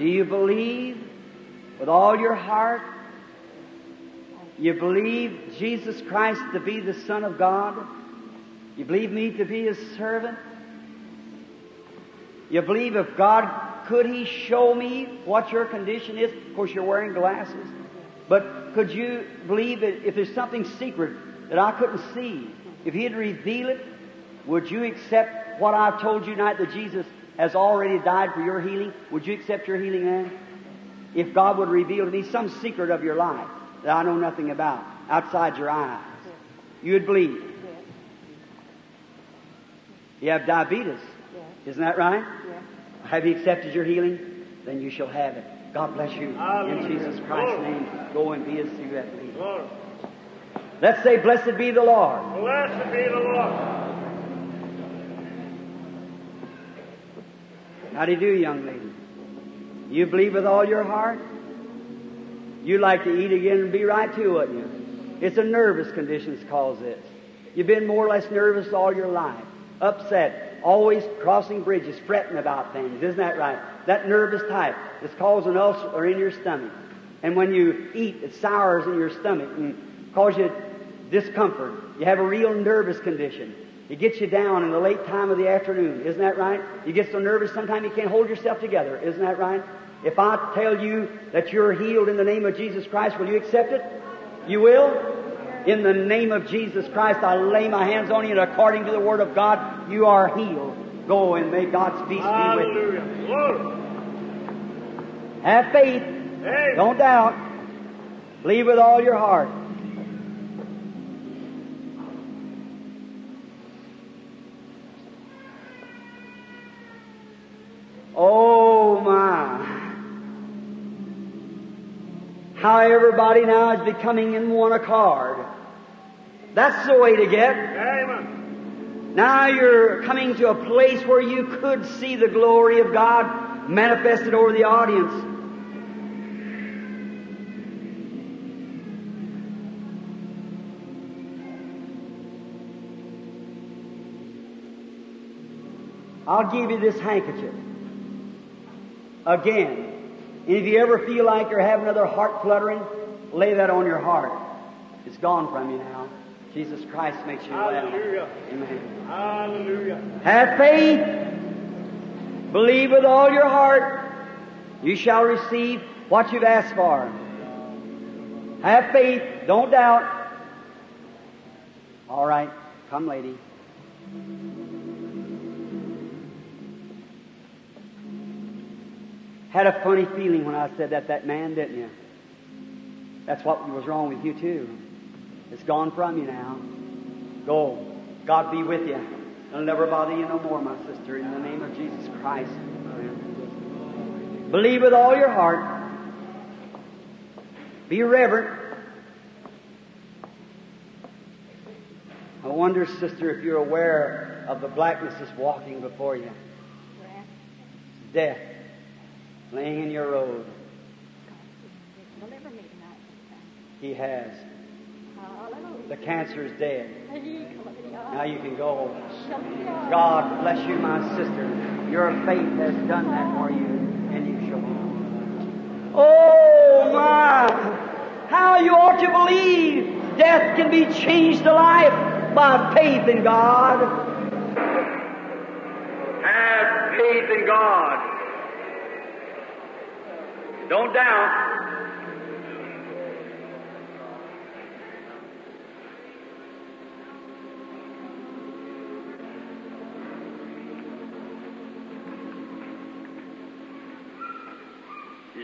S2: Do you believe with all your heart? You believe Jesus Christ to be the Son of God? You believe me to be His servant? You believe if God could He show me what your condition is? Of course, you're wearing glasses. But could you believe that if there's something secret that I couldn't see, if He'd reveal it, would you accept what I've told you tonight that Jesus has already died for your healing? Would you accept your healing then? If God would reveal to me some secret of your life that I know nothing about outside your eyes, you would believe. You have diabetes. Isn't that right? Have you accepted your healing? Then you shall have it. God bless you. In Jesus Christ's name, go and be as you have believed. Let's say, Blessed be the Lord.
S1: Blessed be the Lord.
S2: How do you do, young lady? You believe with all your heart? You like to eat again and be right too, wouldn't you? It's a nervous condition that's caused this. You've been more or less nervous all your life. Upset. Always crossing bridges, fretting about things. Isn't that right? That nervous type is causing ulcer in your stomach. And when you eat, it sours in your stomach and causes you discomfort. You have a real nervous condition. It gets you down in the late time of the afternoon. Isn't that right? You get so nervous sometimes you can't hold yourself together. Isn't that right? If I tell you that you're healed in the name of Jesus Christ, will you accept it? You will? In the name of Jesus Christ, I lay my hands on you, and according to the Word of God, you are healed. Go and may God's peace be with you.
S1: Glory.
S2: Have faith.
S1: Amen.
S2: Don't doubt. Believe with all your heart. Oh my. How everybody now is becoming in one accord. That's the way to get.
S1: Amen.
S2: Now you're coming to a place where you could see the glory of God manifested over the audience. I'll give you this handkerchief. Again. And if you ever feel like you're having another heart fluttering, lay that on your heart. It's gone from you now. Jesus Christ makes you well.
S1: Hallelujah.
S2: Amen.
S1: Hallelujah.
S2: Have faith. Believe with all your heart. You shall receive what you've asked for. Have faith. Don't doubt. All right. Come, lady. Had a funny feeling when I said that, that man, didn't you? That's what was wrong with you, too. It's gone from you now. Go. God be with you. It'll never bother you no more, my sister, in the name of Jesus Christ. Believe with all your heart. Be reverent. I wonder, sister, if you're aware of the blackness that's walking before you. Death laying in your road.
S3: Deliver me tonight.
S2: He has. The cancer is dead. Now
S3: Now
S2: you can go. God bless you, my sister. Your faith has done that for you, and you shall be. Oh my! How you ought to believe death can be changed to life by faith in God.
S1: Have faith in God. Don't doubt.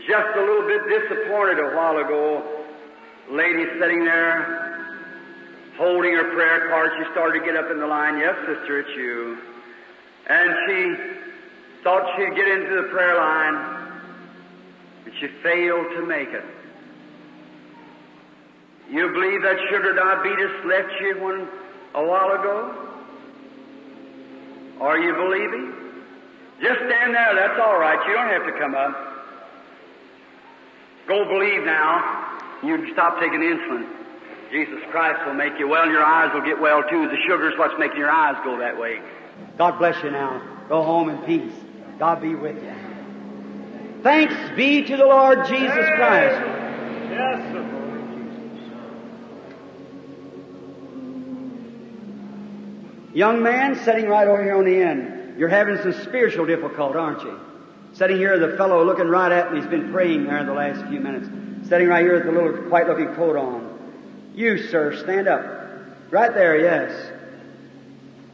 S1: Just a little bit disappointed a while ago. Lady sitting there, holding her prayer card. She started to get up in the line. Yes, sister, it's you. And she thought she'd get into the prayer line, and she failed to make it. You believe that sugar diabetes left you one a while ago? Are you believing? Just stand there, that's all right. You don't have to come up. Go believe now. You stop taking insulin. Jesus Christ will make you well, and your eyes will get well too. The sugar's what's making your eyes go that way.
S2: God bless you now. Go home in peace. God be with you. Thanks be to the Lord Jesus Christ.
S1: Yes, sir.
S2: Young man sitting right over here on the end. You're having some spiritual difficulty, aren't you? Sitting here, the fellow looking right at me, he's been praying there in the last few minutes. Sitting right here with the little white looking coat on. You, sir, stand up. Right there, yes.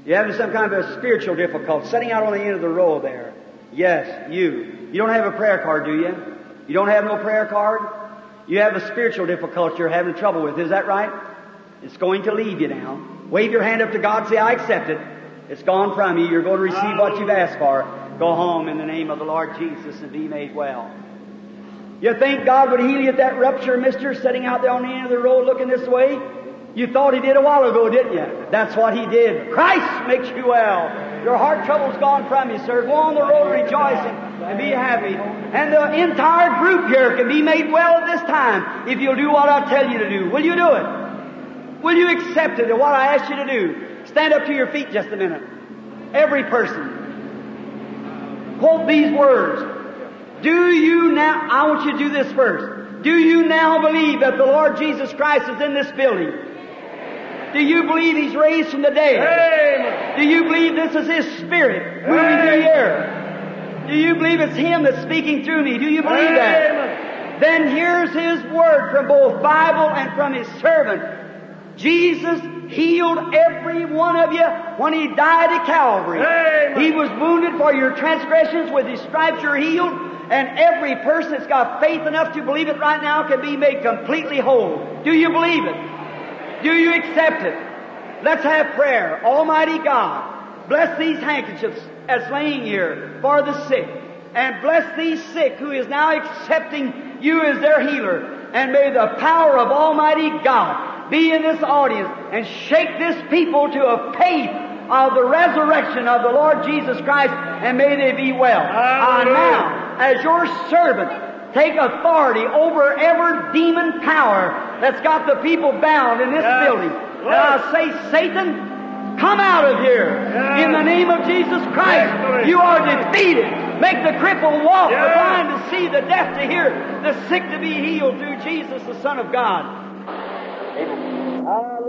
S2: You're having some kind of a spiritual difficulty. Sitting out on the end of the row there. Yes, you. You don't have a prayer card, do you? You don't have no prayer card? You have a spiritual difficulty you're having trouble with. Is that right? It's going to leave you now. Wave your hand up to God. Say, I accept it. It's gone from you. You're going to receive what you've asked for. Go home in the name of the Lord Jesus and be made well. You think God would heal you at that rupture, mister, sitting out there on the end of the road looking this way? You thought He did a while ago, didn't you? That's what He did. Christ makes you well. Your heart trouble's gone from you, sir. Go on the road rejoicing be happy. And the entire group here can be made well at this time if you'll do what I tell you to do. Will you do it? Will you accept it, and what I ask you to do? Stand up to your feet just a minute. Every person. Quote these words. Do you now, I want you to do this first. Do you now believe that the Lord Jesus Christ is in this building? Do you believe He's raised from the dead?
S1: Amen.
S2: Do you believe this is His Spirit moving through the air? Do you believe it's Him that's speaking through me? Do you believe that? Then here's His Word from both Bible and from His servant. Jesus healed every one of you when He died at Calvary.
S1: Amen.
S2: He was wounded for your transgressions. With His stripes you're healed. And every person that's got faith enough to believe it right now can be made completely whole. Do you believe it? Do you accept it? Let's have prayer. Almighty God, bless these handkerchiefs as laying here for the sick. And bless these sick who is now accepting you as their healer. And may the power of Almighty God be in this audience and shake this people to a faith of the resurrection of the Lord Jesus Christ and may they be well. I now, as your servant, take authority over every demon power that's got the people bound in this
S1: Yes.
S2: building. And I say, Satan, come out of here.
S1: Yes.
S2: In the name of Jesus Christ,
S1: Victory.
S2: you are defeated. Make the cripple walk, the blind to see, the deaf to hear, the sick to be healed through Jesus, the Son of God. Amen.